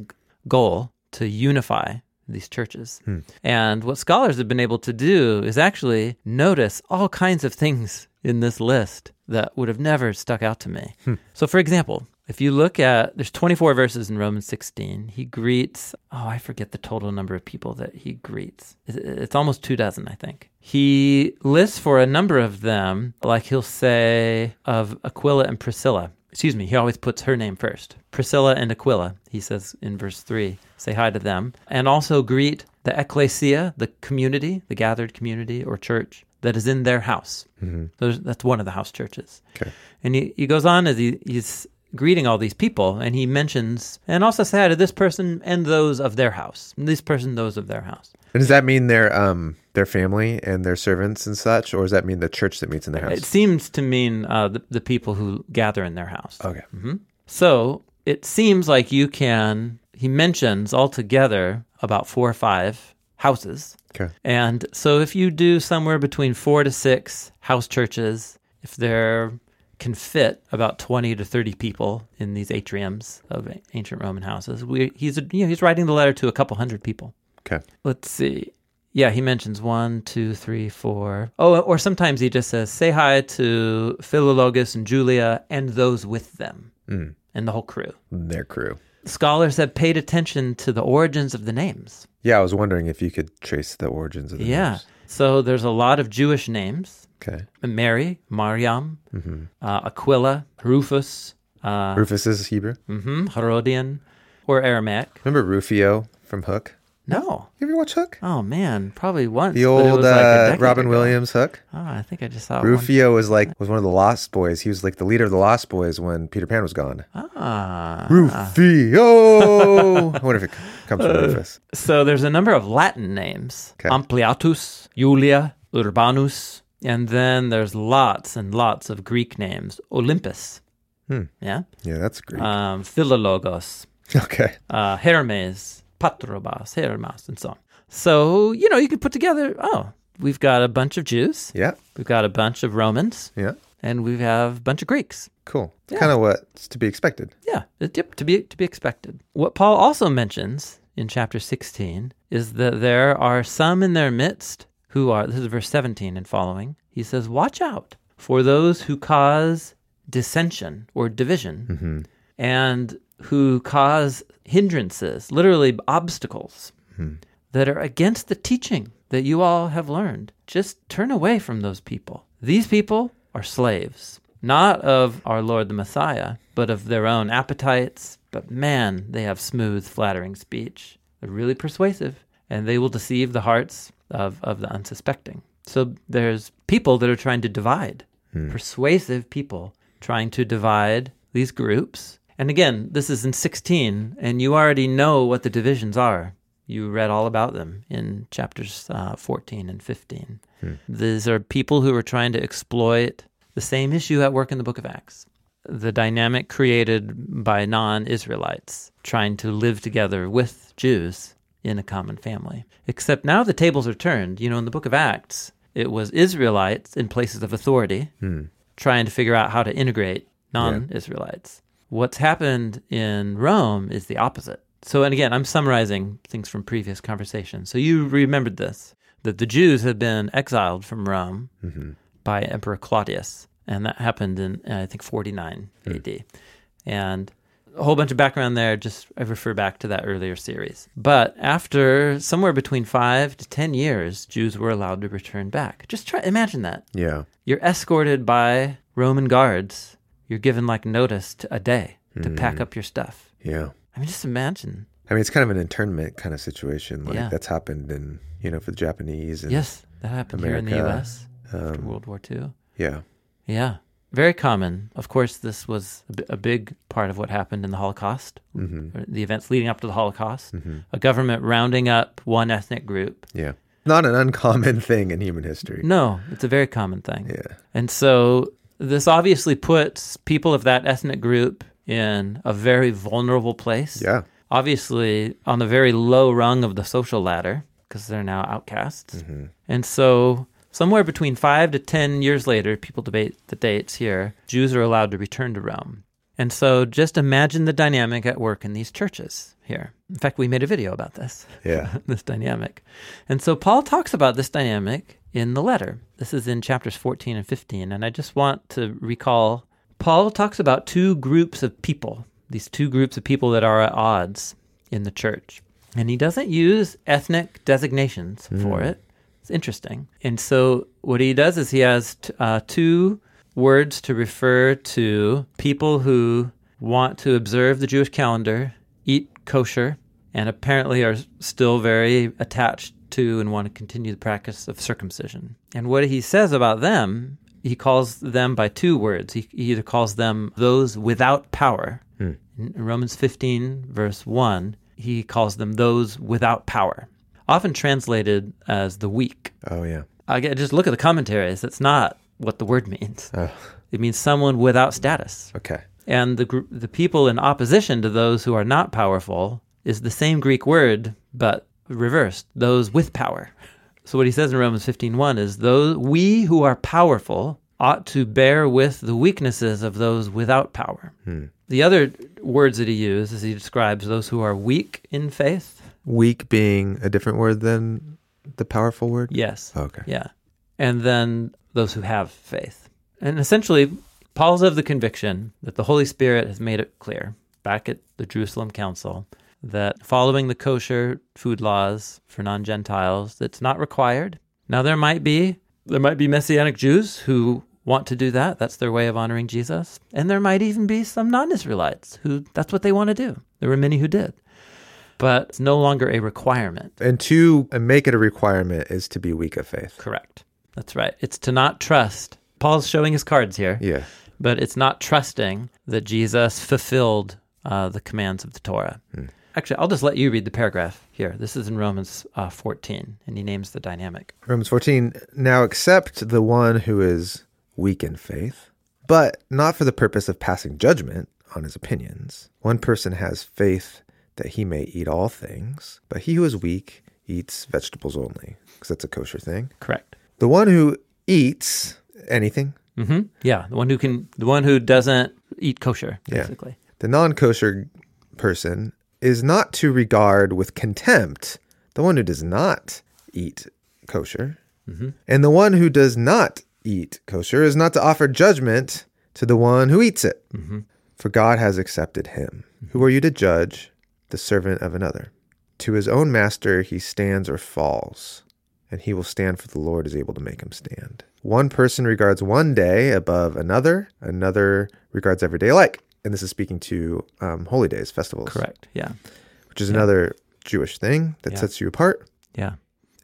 goal to unify these churches. Hmm. And what scholars have been able to do is actually notice all kinds of things in this list that would have never stuck out to me. Hmm. So, for example, if you look at, there's 24 verses in Romans 16. He greets, oh, I forget the total number of people that he greets. It's almost two dozen, I think. He lists for a number of them, like he'll say of Aquila and Priscilla. Excuse me, he always puts her name first. Priscilla and Aquila, he says in verse 3. Say hi to them. And also greet the ecclesia, the community, the gathered community or church that is in their house. Mm-hmm. Those, that's one of the house churches. Okay. And he, he goes on as he, he's greeting all these people, and he mentions, and also say hi to this person and those of their house. And this person, those of their house. And does that mean their um their family and their servants and such, or does that mean the church that meets in their house? It seems to mean uh, the, the people who gather in their house. okay. Mm-hmm. So it seems like you can, he mentions altogether about four or five houses. Okay. And so if you do somewhere between four to six house churches, if there can fit about 20 to 30 people in these atriums of ancient Roman houses, we, he's, you know, he's writing the letter to a couple hundred people. Okay. Let's see. Yeah, he mentions one, two, three, four. Oh, or sometimes he just says, say hi to Philologus and Julia and those with them Mm. and the whole crew. Their crew. Scholars have paid attention to the origins of the names. Yeah, I was wondering if you could trace the origins of the Yeah. names. Yeah. So there's a lot of Jewish names Okay. Mary, Mariam, hmm uh, Aquila, Rufus, uh, Rufus is Hebrew. mhm, Herodion, or Aramaic. Remember Rufio from Hook? No. You ever watch Hook? Oh, man. Probably once. The old like uh, Robin ago. Williams Hook. Oh, I think I just saw it. one- Rufio was like was one of the Lost Boys. He was like the leader of the Lost Boys when Peter Pan was gone. Ah. Rufio. I wonder if it comes from Rufus. So there's a number of Latin names Okay. Ampliatus, Julia, Urbanus, and then there's lots and lots of Greek names Olympas. Hmm. Yeah. Yeah, that's great. Um, Philologus, okay. uh, Hermes, Patrobas, Hermas, and so on. So, you know, you can put together, oh, we've got a bunch of Jews, Yeah. we've got a bunch of Romans, Yeah. and we have a bunch of Greeks. Cool. It's Yeah. kind of what's to be expected. Yeah, yep, to be to be expected. What Paul also mentions in chapter 16 is that there are some in their midst who are this is verse 17 and following. He says, "Watch out for those who cause dissension or division hmm and who cause hindrances, literally obstacles Hmm. that are against the teaching that you all have learned. Just turn away from those people. These people are slaves, not of our Lord the Messiah, but of their own appetites. But man, they have smooth, flattering speech. They're really persuasive, and they will deceive the hearts of, of the unsuspecting. So there's people that are trying to divide, persuasive people trying to divide these groups. And again, this is in 16, and you already know what the divisions are. You read all about them in chapters uh, 14 and 15. These are people who are trying to exploit the same issue at work in the book of Acts the dynamic created by non Israelites trying to live together with Jews in a common family. Except now the tables are turned. You know, in the book of Acts, it was Israelites in places of authority Hmm. trying to figure out how to integrate non Israelites. What's happened in Rome is the opposite. So, and again, I'm summarizing things from previous conversations. So, you remembered this that the Jews had been exiled from Rome hmm by Emperor Claudius, and that happened in I think 49 AD. And a whole bunch of background there. Just I refer back to that earlier series. But after somewhere between five to ten years, Jews were allowed to return back. Just try imagine that. Yeah. You're escorted by Roman guards. You're given like notice to a day to pack up your stuff. Yeah. I mean, just imagine. I mean, it's kind of an internment kind of situation. Like Yeah. that's happened in, you know, for the Japanese. And, Yes, that happened here in the America, U.S. after Um, World War II. yeah. Yeah, very common. Of course, this was a big part of what happened in the Holocaust, hmm the events leading up to the Holocaust. hmm A government rounding up one ethnic group. Yeah. Not an uncommon thing in human history. No, it's a very common thing. Yeah. And so this obviously puts people of that ethnic group in a very vulnerable place. Yeah. Obviously, on the very low rung of the social ladder, because they're now outcasts. hmm And so, somewhere between five to ten years later, people debate the dates here, Jews are allowed to return to Rome. And so, just imagine the dynamic at work in these churches here. In fact, we made a video about this, Yeah. this dynamic. And so, Paul talks about this dynamic in the letter. This is in chapters 14 and 15. And I just want to recall Paul talks about two groups of people, these two groups of people that are at odds in the church. And he doesn't use ethnic designations for mm. it. It's interesting. And so what he does is he has t- uh, two words to refer to people who want to observe the Jewish calendar, eat kosher, and apparently are still very attached to and want to continue the practice of circumcision. And what he says about them, he calls them by two words. He, he either calls them those without power. In Romans 15, verse 1, he calls them those without power, often translated as the weak. Oh, yeah. Again, just look at the commentaries. That's not what the word means. Oh, It means someone without status. okay. And the gr- the people in opposition to those who are not powerful is the same Greek word, but reversed, those with power. So what he says in Romans 15:1 is those we who are powerful ought to bear with the weaknesses of those without power. Hmm. The other words that he uses, he describes those who are weak in faith. Weak being a different word than the powerful word? Yes. Okay. Yeah. And then those who have faith. And essentially, Paul's of the conviction that the Holy Spirit has made it clear back at the Jerusalem Council that following the kosher food laws for non-Gentiles, that's not required. Now there might be there might be messianic Jews who want to do that. That's their way of honoring Jesus. And there might even be some non-Israelites who that's what they want to do. There were many who did. But it's no longer a requirement. And to make it a requirement is to be weak of faith. Correct. That's right. It's to not trust. Paul's showing his cards here, Yeah. but it's not trusting that Jesus fulfilled uh, the commands of the Torah. Actually, I'll just let you read the paragraph here. This is in Romans uh, 14, and he names the dynamic. Romans 14 Now accept the one who is weak in faith, but not for the purpose of passing judgment on his opinions. One person has faith that he may eat all things, but he who is weak eats vegetables only, because that's a kosher thing. Correct. The one who eats anything, hmm Yeah, the one who can, the one who doesn't eat kosher, Yeah. the non kosher person, is not to regard with contempt the one who does not eat kosher. And the one who does not eat kosher is not to offer judgment to the one who eats it. For God has accepted him. Who are you to judge the servant of another? To his own master he stands or falls, and he will stand, for the Lord is able to make him stand. One person regards one day above another, another regards every day alike. And this is speaking to um, holy days, festivals, Correct. Yeah. which is another Jewish thing that Yeah. sets you apart. Yeah.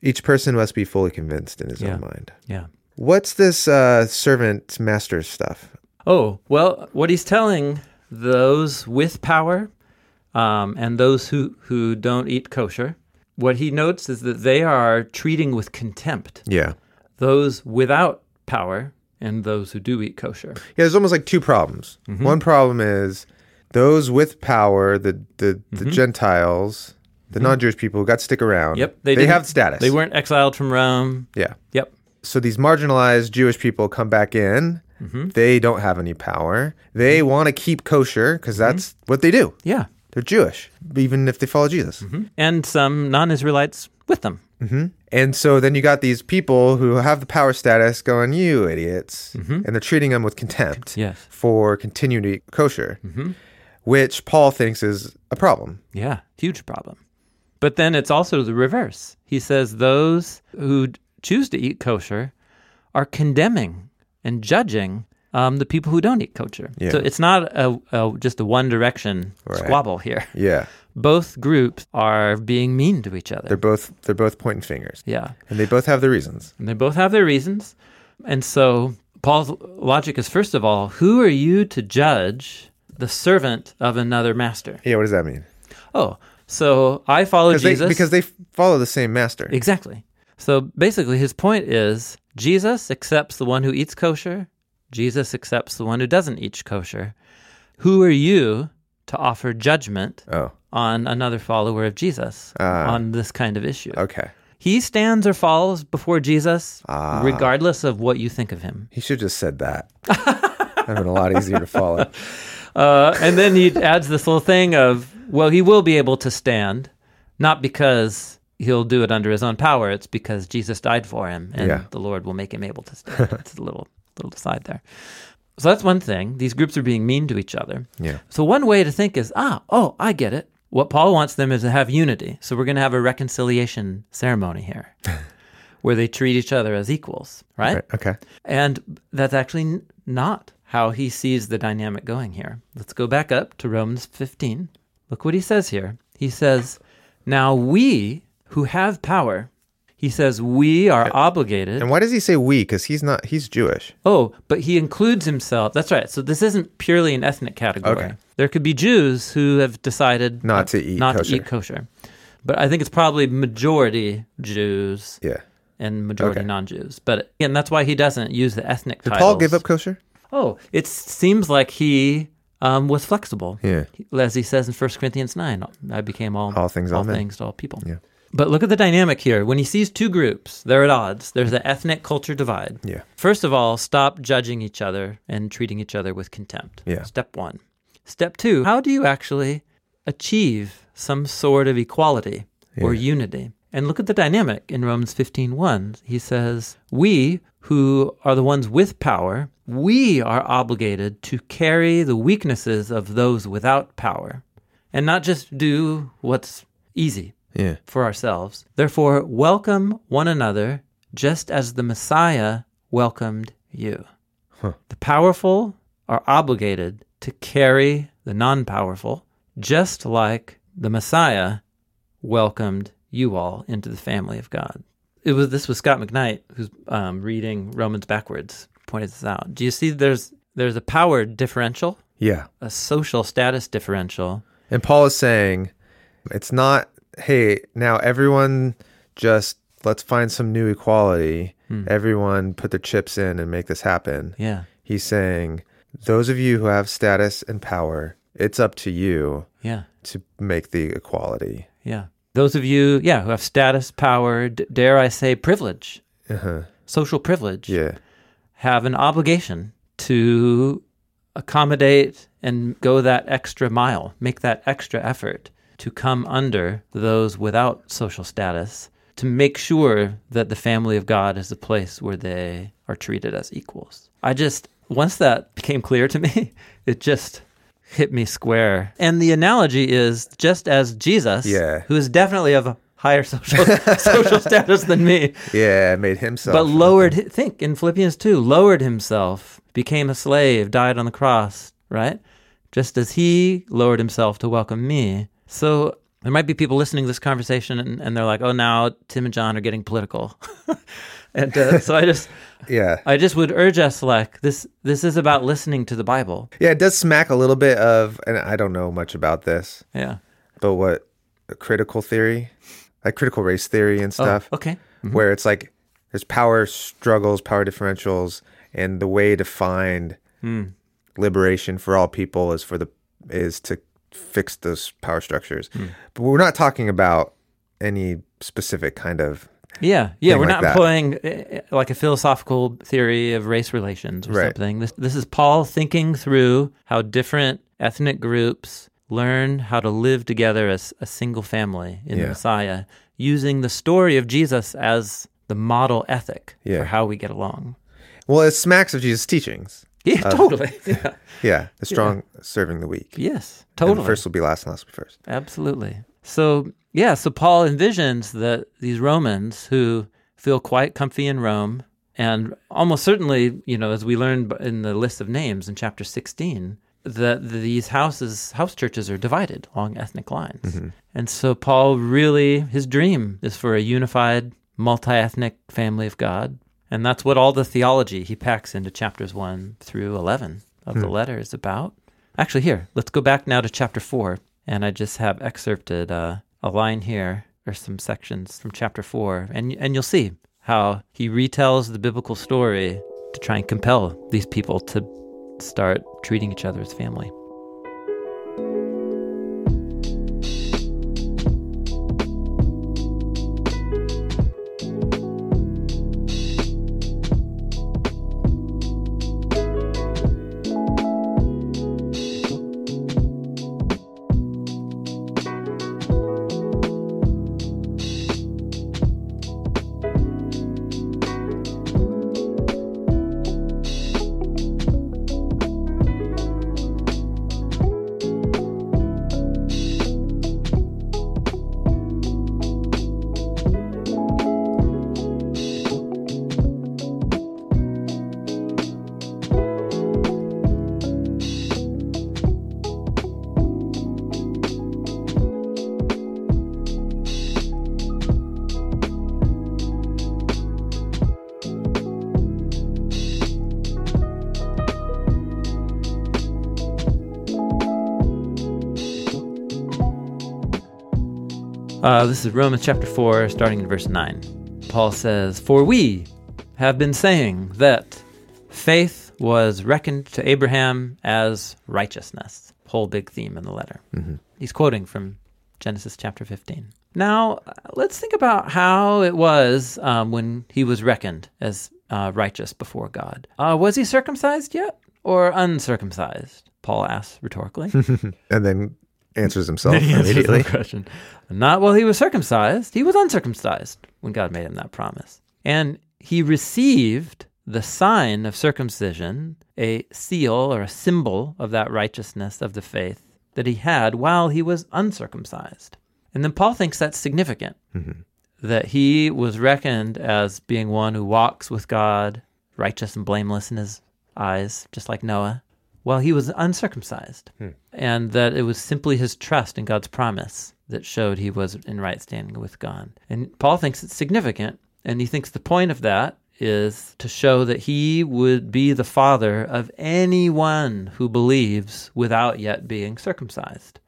Each person must be fully convinced in his Yeah. own mind. Yeah. What's this uh, servant master stuff? Oh, well, what he's telling those with power um, and those who, who don't eat kosher, what he notes is that they are treating with contempt Yeah. those without power and those who do eat kosher. Yeah, there's almost like two problems. Mm-hmm. One problem is those with power, the the, the Gentiles, the non-Jewish people, who got to stick around. Mm-hmm. Yep, they, didn't- have status. They weren't exiled from Rome. Yeah. Yep. So these marginalized Jewish people come back in. Mm-hmm. They don't have any power. They want to keep kosher because Mm-hmm. that's what they do. Yeah. They're Jewish, even if they follow Jesus. Mm-hmm. And some non Israelites with them. Mm-hmm. And so then you got these people who have the power status going, you idiots. Mm-hmm. And they're treating them with contempt Yes. for continuing to eat kosher, which Paul thinks is a problem. Yeah. Huge problem. But then it's also the reverse. He says those who choose to eat kosher are condemning and judging um, the people who don't eat kosher. Yeah. So it's not a, a just a one direction Right. squabble here. Yeah. Both groups are being mean to each other. They're both they're both pointing fingers. yeah. And they both have their reasons. And they both have their reasons. And so Paul's logic is first of all, who are you to judge the servant of another master? Yeah, what does that mean? Oh, so I follow Because they, Jesus. because they follow the same master. Exactly. So basically, his point is Jesus accepts the one who eats kosher, Jesus accepts the one who doesn't eat kosher. Who are you to offer judgment Oh, on another follower of Jesus Ah. on this kind of issue? okay. He stands or falls before Jesus Ah. regardless of what you think of him. He should have just said that. That'd have been a lot easier to follow. Uh, and then he adds this little thing of, well, he will be able to stand, not because he'll do it under his own power. It's because Jesus died for him, and Yeah. the Lord will make him able to stand. it's a little little aside there. So that's one thing. These groups are being mean to each other. Yeah. So one way to think is, ah, oh, I get it. What Paul wants them is to have unity. So we're going to have a reconciliation ceremony here, where they treat each other as equals, right? Right, Okay. And that's actually not how he sees the dynamic going here. Let's go back up to Romans 15. Look what he says here. He says, Now we who have power, he says, we are obligated. And why does he say we? Because he's not. He's Jewish. Oh, but he includes himself. That's right. So this isn't purely an ethnic category. Okay. There could be Jews who have decided Not to eat not kosher. to eat kosher. But I think it's probably majority Jews Yeah. and majority Okay. non-Jews. But again, that's why he doesn't use the ethnic Did titles. Paul give up kosher? Oh, it seems like he um, was flexible. Yeah. As he says in 1 Corinthians 9, I became all, All things, all men. things to all people. Yeah. But look at the dynamic here. When he sees two groups, they're at odds. There's the ethnic culture divide. Yeah. First of all, stop judging each other and treating each other with contempt. Yeah. Step one. Step two, how do you actually achieve some sort of equality or unity? And look at the dynamic in Romans 15:1. He says, "We who are the ones with power, we are obligated to carry the weaknesses of those without power and not just do what's easy Yeah. for ourselves. Therefore, welcome one another just as the Messiah welcomed you. Huh. The powerful are obligated to carry the non powerful, just like the Messiah welcomed you all into the family of God. It was this was Scot McKnight who's um, reading Romans backwards pointed this out. Do you see there's there's a power differential, Yeah. a social status differential. And Paul is saying it's not, hey, now everyone just let's find some new equality. Everyone put their chips in and make this happen. Yeah. He's saying, those of you who have status and power, it's up to you Yeah. to make the equality. Yeah. Those of you, yeah, who have status, power, d- dare I say privilege, Uh-huh. social privilege, Yeah. have an obligation to accommodate and go that extra mile, make that extra effort to come under those without social status, to make sure that the family of God is a place where they are treated as equals. I just, once that became clear to me, it just hit me square. And the analogy is just as Jesus, Yeah. who is definitely of a higher social social status than me, Yeah, made himself. but lowered hi- think in philippians 2 lowered himself became a slave died on the cross right just as he lowered himself to welcome me so there might be people listening to this conversation and, and they're like oh now tim and Jon are getting political. And uh, so i just Yeah. i just would urge us like this this is about listening to the bible. Yeah, it does smack a little bit of, and I don't know much about this, yeah. but what critical theory, like critical race theory and oh, stuff, okay. Where it's like there's power struggles, power differentials, and the way to find Hmm. liberation for all people is for the is to fix those power structures. Hmm. But we're not talking about any specific kind of Yeah, yeah, we're like not that. employing uh, like a philosophical theory of race relations or Right. something. This this is Paul thinking through how different ethnic groups learn how to live together as a single family in the Messiah, using the story of Jesus as the model ethic Yeah. for how we get along. well, it smacks of Jesus' teachings. Yeah, uh, totally. Yeah. Yeah, the strong serving the weak. Yes, totally. the first will be last, and last will be first. Absolutely. So, yeah, so Paul envisions that these Romans who feel quite comfy in Rome, and almost certainly, you know, as we learned in the list of names in chapter 16, that these houses, house churches are divided along ethnic lines. Mm-hmm. And so, Paul really, his dream is for a unified, multi ethnic family of God. And that's what all the theology he packs into chapters 1 through 11 of the letter is about. Actually, here, let's go back now to chapter 4. And I just have excerpted uh, a line here, or some sections from chapter 4. And, and you'll see how he retells the biblical story to try and compel these people to start treating each other as family. Uh, this is Romans chapter 4, starting in verse 9. Paul says, For we have been saying that faith was reckoned to Abraham as righteousness. Whole big theme in the letter. He's quoting from Genesis chapter 15. Now, let's think about how it was um, when he was reckoned as uh, righteous before God. Uh, was he circumcised yet or uncircumcised? Paul asks rhetorically. and then answers himself He immediately. question. Not while he was circumcised. He was uncircumcised when God made him that promise. And he received the sign of circumcision, a seal or a symbol of that righteousness of the faith that he had while he was uncircumcised. And then Paul thinks that's significant mm-hmm. that he was reckoned as being one who walks with God, righteous and blameless in his eyes, just like Noah, while he was uncircumcised. Hmm. And that it was simply his trust in God's promise that showed he was in right standing with God. And Paul thinks it's significant, and he thinks the point of that is to show that he would be the father of anyone who believes without yet being circumcised,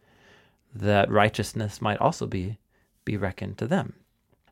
that righteousness might also be, be reckoned to them.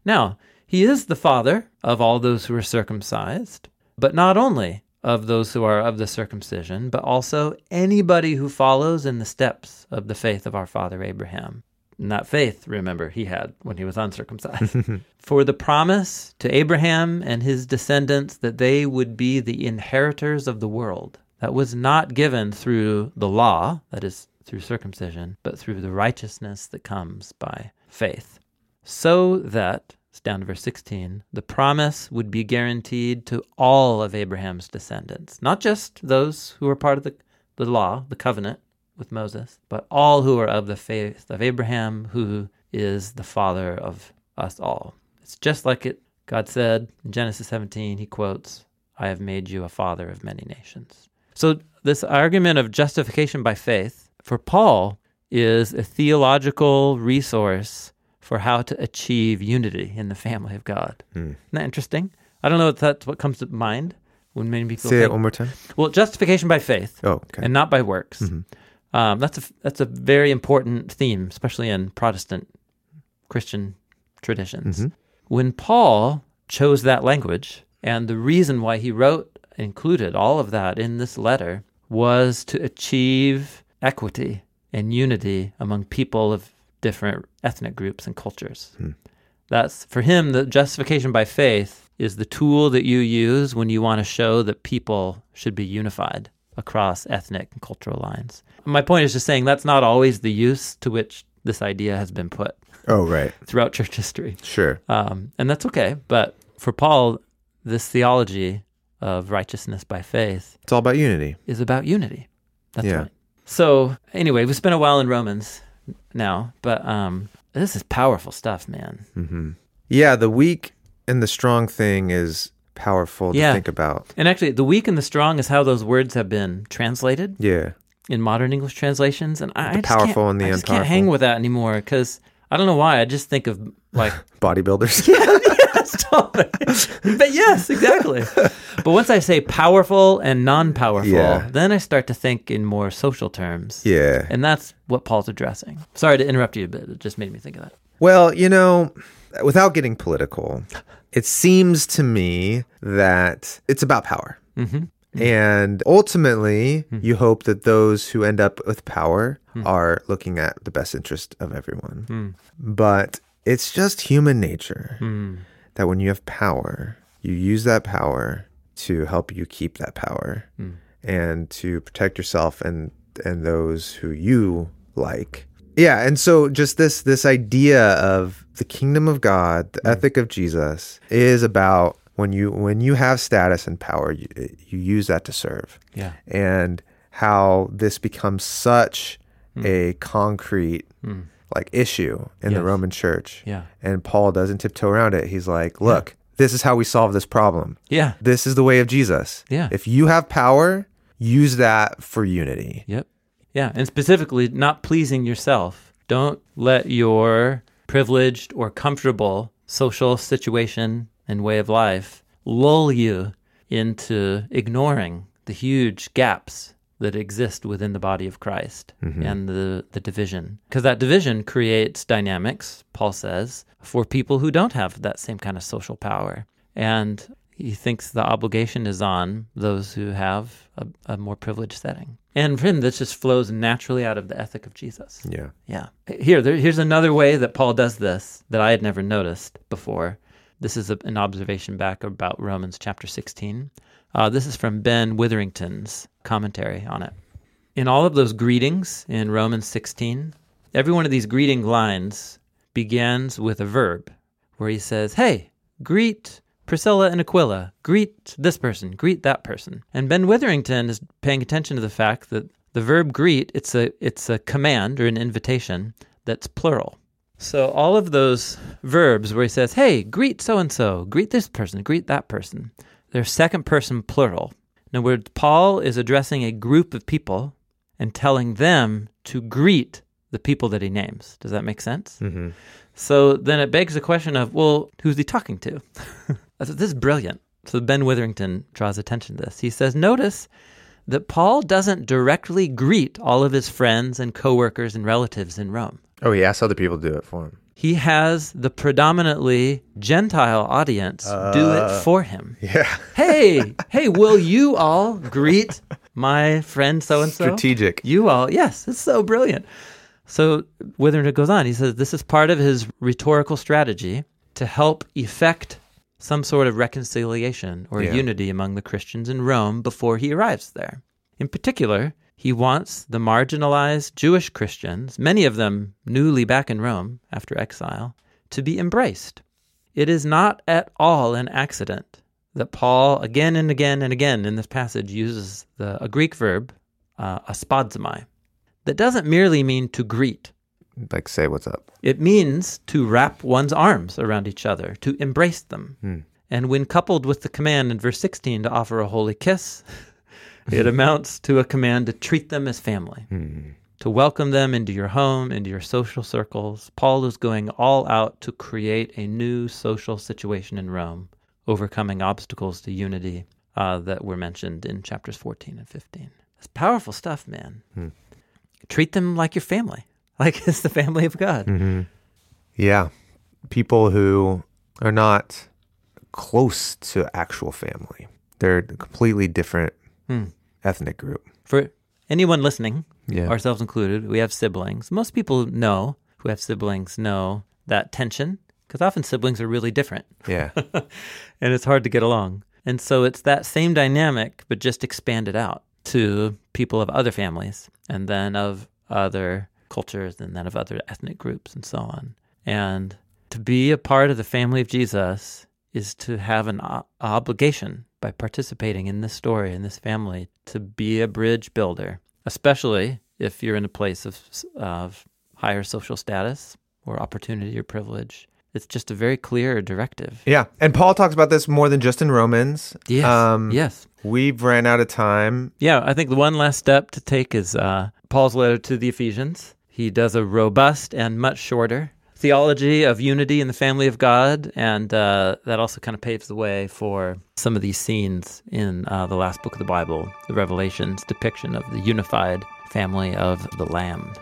Now, he is the father of all those who are circumcised, but not only of those who are of the circumcision, but also anybody who follows in the steps of the faith of our father Abraham. And that faith, remember, he had when he was uncircumcised. For the promise to Abraham and his descendants that they would be the inheritors of the world, that was not given through the law, that is, through circumcision, but through the righteousness that comes by faith so that, it's down to verse 16, the promise would be guaranteed to all of Abraham's descendants, not just those who were part of the, the law, the covenant with Moses, but all who are of the faith of Abraham, who is the father of us all. It's just like it God said in Genesis 17, he quotes, I have made you a father of many nations. So this argument of justification by faith for Paul is a theological resource for how to achieve unity in the family of God. Hmm. Isn't that interesting? I don't know if that's what comes to mind when many people Say think. it one more time. Well, justification by faith Oh, okay. and not by works. Mm-hmm. Um, that's a that's a very important theme, especially in Protestant Christian traditions. Mm-hmm. When Paul chose that language, and the reason why he wrote included all of that in this letter was to achieve equity and unity among people of different ethnic groups and cultures. That's for him the justification by faith is the tool that you use when you want to show that people should be unified across ethnic and cultural lines. My point is just saying that's not always the use to which this idea has been put oh, right. throughout church history. Sure. Um, and that's okay. But for Paul, this theology of righteousness by faith It's all about unity. is about unity. That's Yeah. right. So anyway, we spent a while in Romans now, but um, this is powerful stuff, man. Yeah, the weak and the strong thing is powerful to Yeah. think about. And actually, the weak and the strong is how those words have been translated Yeah. in modern English translations, and I, I just powerful can't, and the I just can't hang with that anymore because I don't know why. I just think of like Bodybuilders. Stop it. but yes, exactly. But once I say powerful and non-powerful, Yeah. then I start to think in more social terms. yeah. And that's what Paul's addressing. Sorry to interrupt you, but it just made me think of that. Well, you know, without getting political, it seems to me that it's about power. Mm-hmm. mm-hmm. And ultimately, mm-hmm. you hope that those who end up with power mm. are looking at the best interest of everyone. Mm. But it's just human nature mm. That when you have power, you use that power to help you keep that power hmm. and to protect yourself and and those who you like. Yeah, and so just this this idea of the kingdom of God, the hmm. ethic of Jesus is about when you when you have status and power, you, you use that to serve. Yeah. and how this becomes such hmm. a concrete like issue in the Roman church. Yeah. And Paul doesn't tiptoe around it. He's like, look, this is how we solve this problem. Yeah. This is the way of Jesus. Yeah. If you have power, use that for unity. Yep. Yeah. And specifically, not pleasing yourself. Don't let your privileged or comfortable social situation and way of life lull you into ignoring the huge gaps that exist within the body of Christ mm-hmm. and the, the division. Because that division creates dynamics, Paul says, for people who don't have that same kind of social power. And He thinks the obligation is on those who have a, a more privileged setting. And for him, this just flows naturally out of the ethic of Jesus. Yeah. Yeah. Here, there, here's another way that Paul does this that I had never noticed before. This is a, an observation back about Romans chapter 16. Uh, this is from Ben Witherington's commentary on it. In all of those greetings in Romans 16, every one of these greeting lines begins with a verb where he says, Hey, greet Priscilla and Aquila, greet this person, greet that person. And Ben Witherington is paying attention to the fact that the verb greet, it's a it's a command or an invitation that's plural. So all of those verbs where he says, "Hey, greet so and so, greet this person, greet that person," they're second person plural. In other words, Paul is addressing a group of people and telling them to greet the people that he names. Does that make sense? Mm-hmm. So then it begs the question of, well, who's he talking to? this is brilliant. So Ben Witherington draws attention to this. He says, notice that Paul doesn't directly greet all of his friends and coworkers and relatives in Rome. Oh, he asks other people to do it for him. He has the predominantly Gentile audience do it uh, for him. Yeah. Hey, hey, will you all greet my friend so and so? Strategic. You all, yes, it's so brilliant. So Witherington goes on. He says this is part of his rhetorical strategy to help effect some sort of reconciliation or Yeah. unity among the Christians in Rome before he arrives there. In particular, he wants the marginalized Jewish Christians, many of them newly back in Rome after exile, to be embraced. It is not at all an accident that Paul, again and again and again in this passage, uses the, a Greek verb, uh, that doesn't merely mean to greet. Like, say what's up. It means to wrap one's arms around each other, to embrace them. Hmm. And when coupled with the command in verse 16 to offer a holy kiss, it amounts to a command to treat them as family, Hmm. to welcome them into your home, into your social circles. Paul is going all out to create a new social situation in Rome, overcoming obstacles to unity uh, that were mentioned in chapters 14 and 15. It's powerful stuff, man. Hmm. Treat them like your family, like it's the family of God. Mm-hmm. Yeah. People who are not close to actual family, they're completely different Hmm. Ethnic group. For anyone listening, Yeah. ourselves included, we have siblings. Most people know who have siblings know that tension because often siblings are really different yeah. and it's hard to get along. And so it's that same dynamic, but just expanded out to people of other families and then of other cultures and then of other ethnic groups and so on. And to be a part of the family of Jesus is to have an o- obligation by participating in this story, in this family, to be a bridge builder, especially if you're in a place of, of higher social status or opportunity or privilege. It's just a very clear directive. Yeah. And Paul talks about this more than just in Romans. Yes. Um, yes. We've ran out of time. Yeah, I think the one last step to take is uh, Paul's letter to the Ephesians. He does a robust and much shorter theology of unity in the family of God, and uh, that also kind of paves the way for some of these scenes in uh, the last book of the Bible, the Revelation's depiction of the unified family of the Lamb.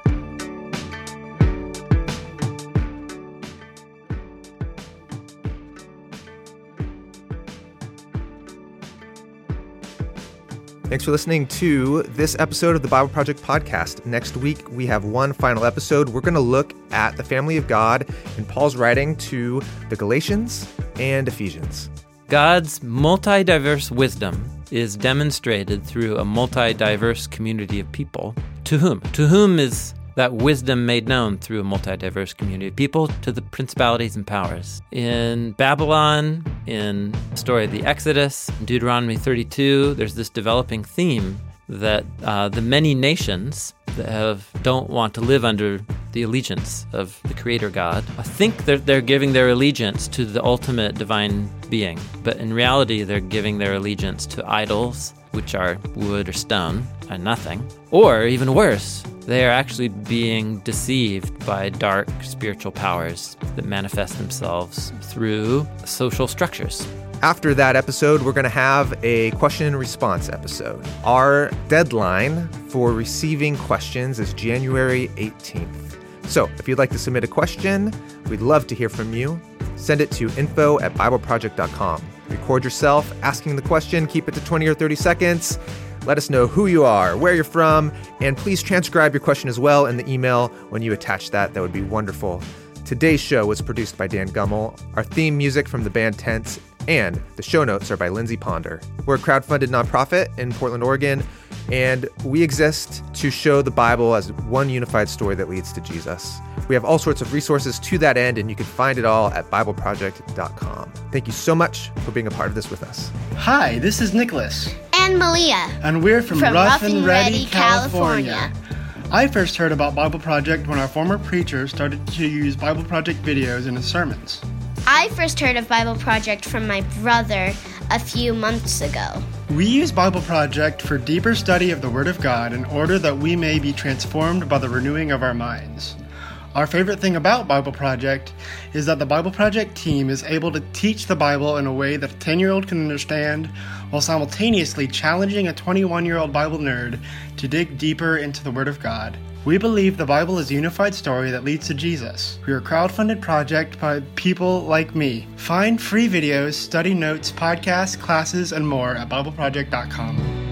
Thanks for listening to this episode of the Bible Project podcast. Next week, we have one final episode. We're going to look at the family of God in Paul's writing to the Galatians and Ephesians. God's multi diverse wisdom is demonstrated through a multi diverse community of people. To whom? To whom is that wisdom made known through a multi diverse community of people? To the principalities and powers. In Babylon, in the story of the Exodus, Deuteronomy 32, there's this developing theme that uh, the many nations that have don't want to live under the allegiance of the Creator God I think that they're giving their allegiance to the ultimate divine being, but in reality, they're giving their allegiance to idols, which are wood or stone, and nothing. Or even worse, they are actually being deceived by dark spiritual powers that manifest themselves through social structures. After that episode, we're going to have a question and response episode. Our deadline for receiving questions is January 18th. So if you'd like to submit a question, we'd love to hear from you. Send it to info at BibleProject.com. Record yourself asking the question, keep it to 20 or 30 seconds. Let us know who you are, where you're from, and please transcribe your question as well in the email when you attach that. That would be wonderful. Today's show was produced by Dan Gummel. Our theme music from the band Tents, and the show notes are by Lindsey Ponder. We're a crowd-funded nonprofit in Portland, Oregon, and we exist to show the Bible as one unified story that leads to Jesus. We have all sorts of resources to that end, and you can find it all at BibleProject.com. Thank you so much for being a part of this with us. Hi, this is Nicholas. And Malia. And we're from, From Rough, Rough and and Ready, Ready, California. California. I first heard about Bible Project when our former preacher started to use Bible Project videos in his sermons. I first heard of Bible Project from my brother a few months ago. We use Bible Project for deeper study of the Word of God in order that we may be transformed by the renewing of our minds. Our favorite thing about Bible Project is that the Bible Project team is able to teach the Bible in a way that a 10 year old can understand while simultaneously challenging a 21 year old Bible nerd to dig deeper into the Word of God. We believe the Bible is a unified story that leads to Jesus. We are a crowd-funded project by people like me. Find free videos, study notes, podcasts, classes, and more at BibleProject.com.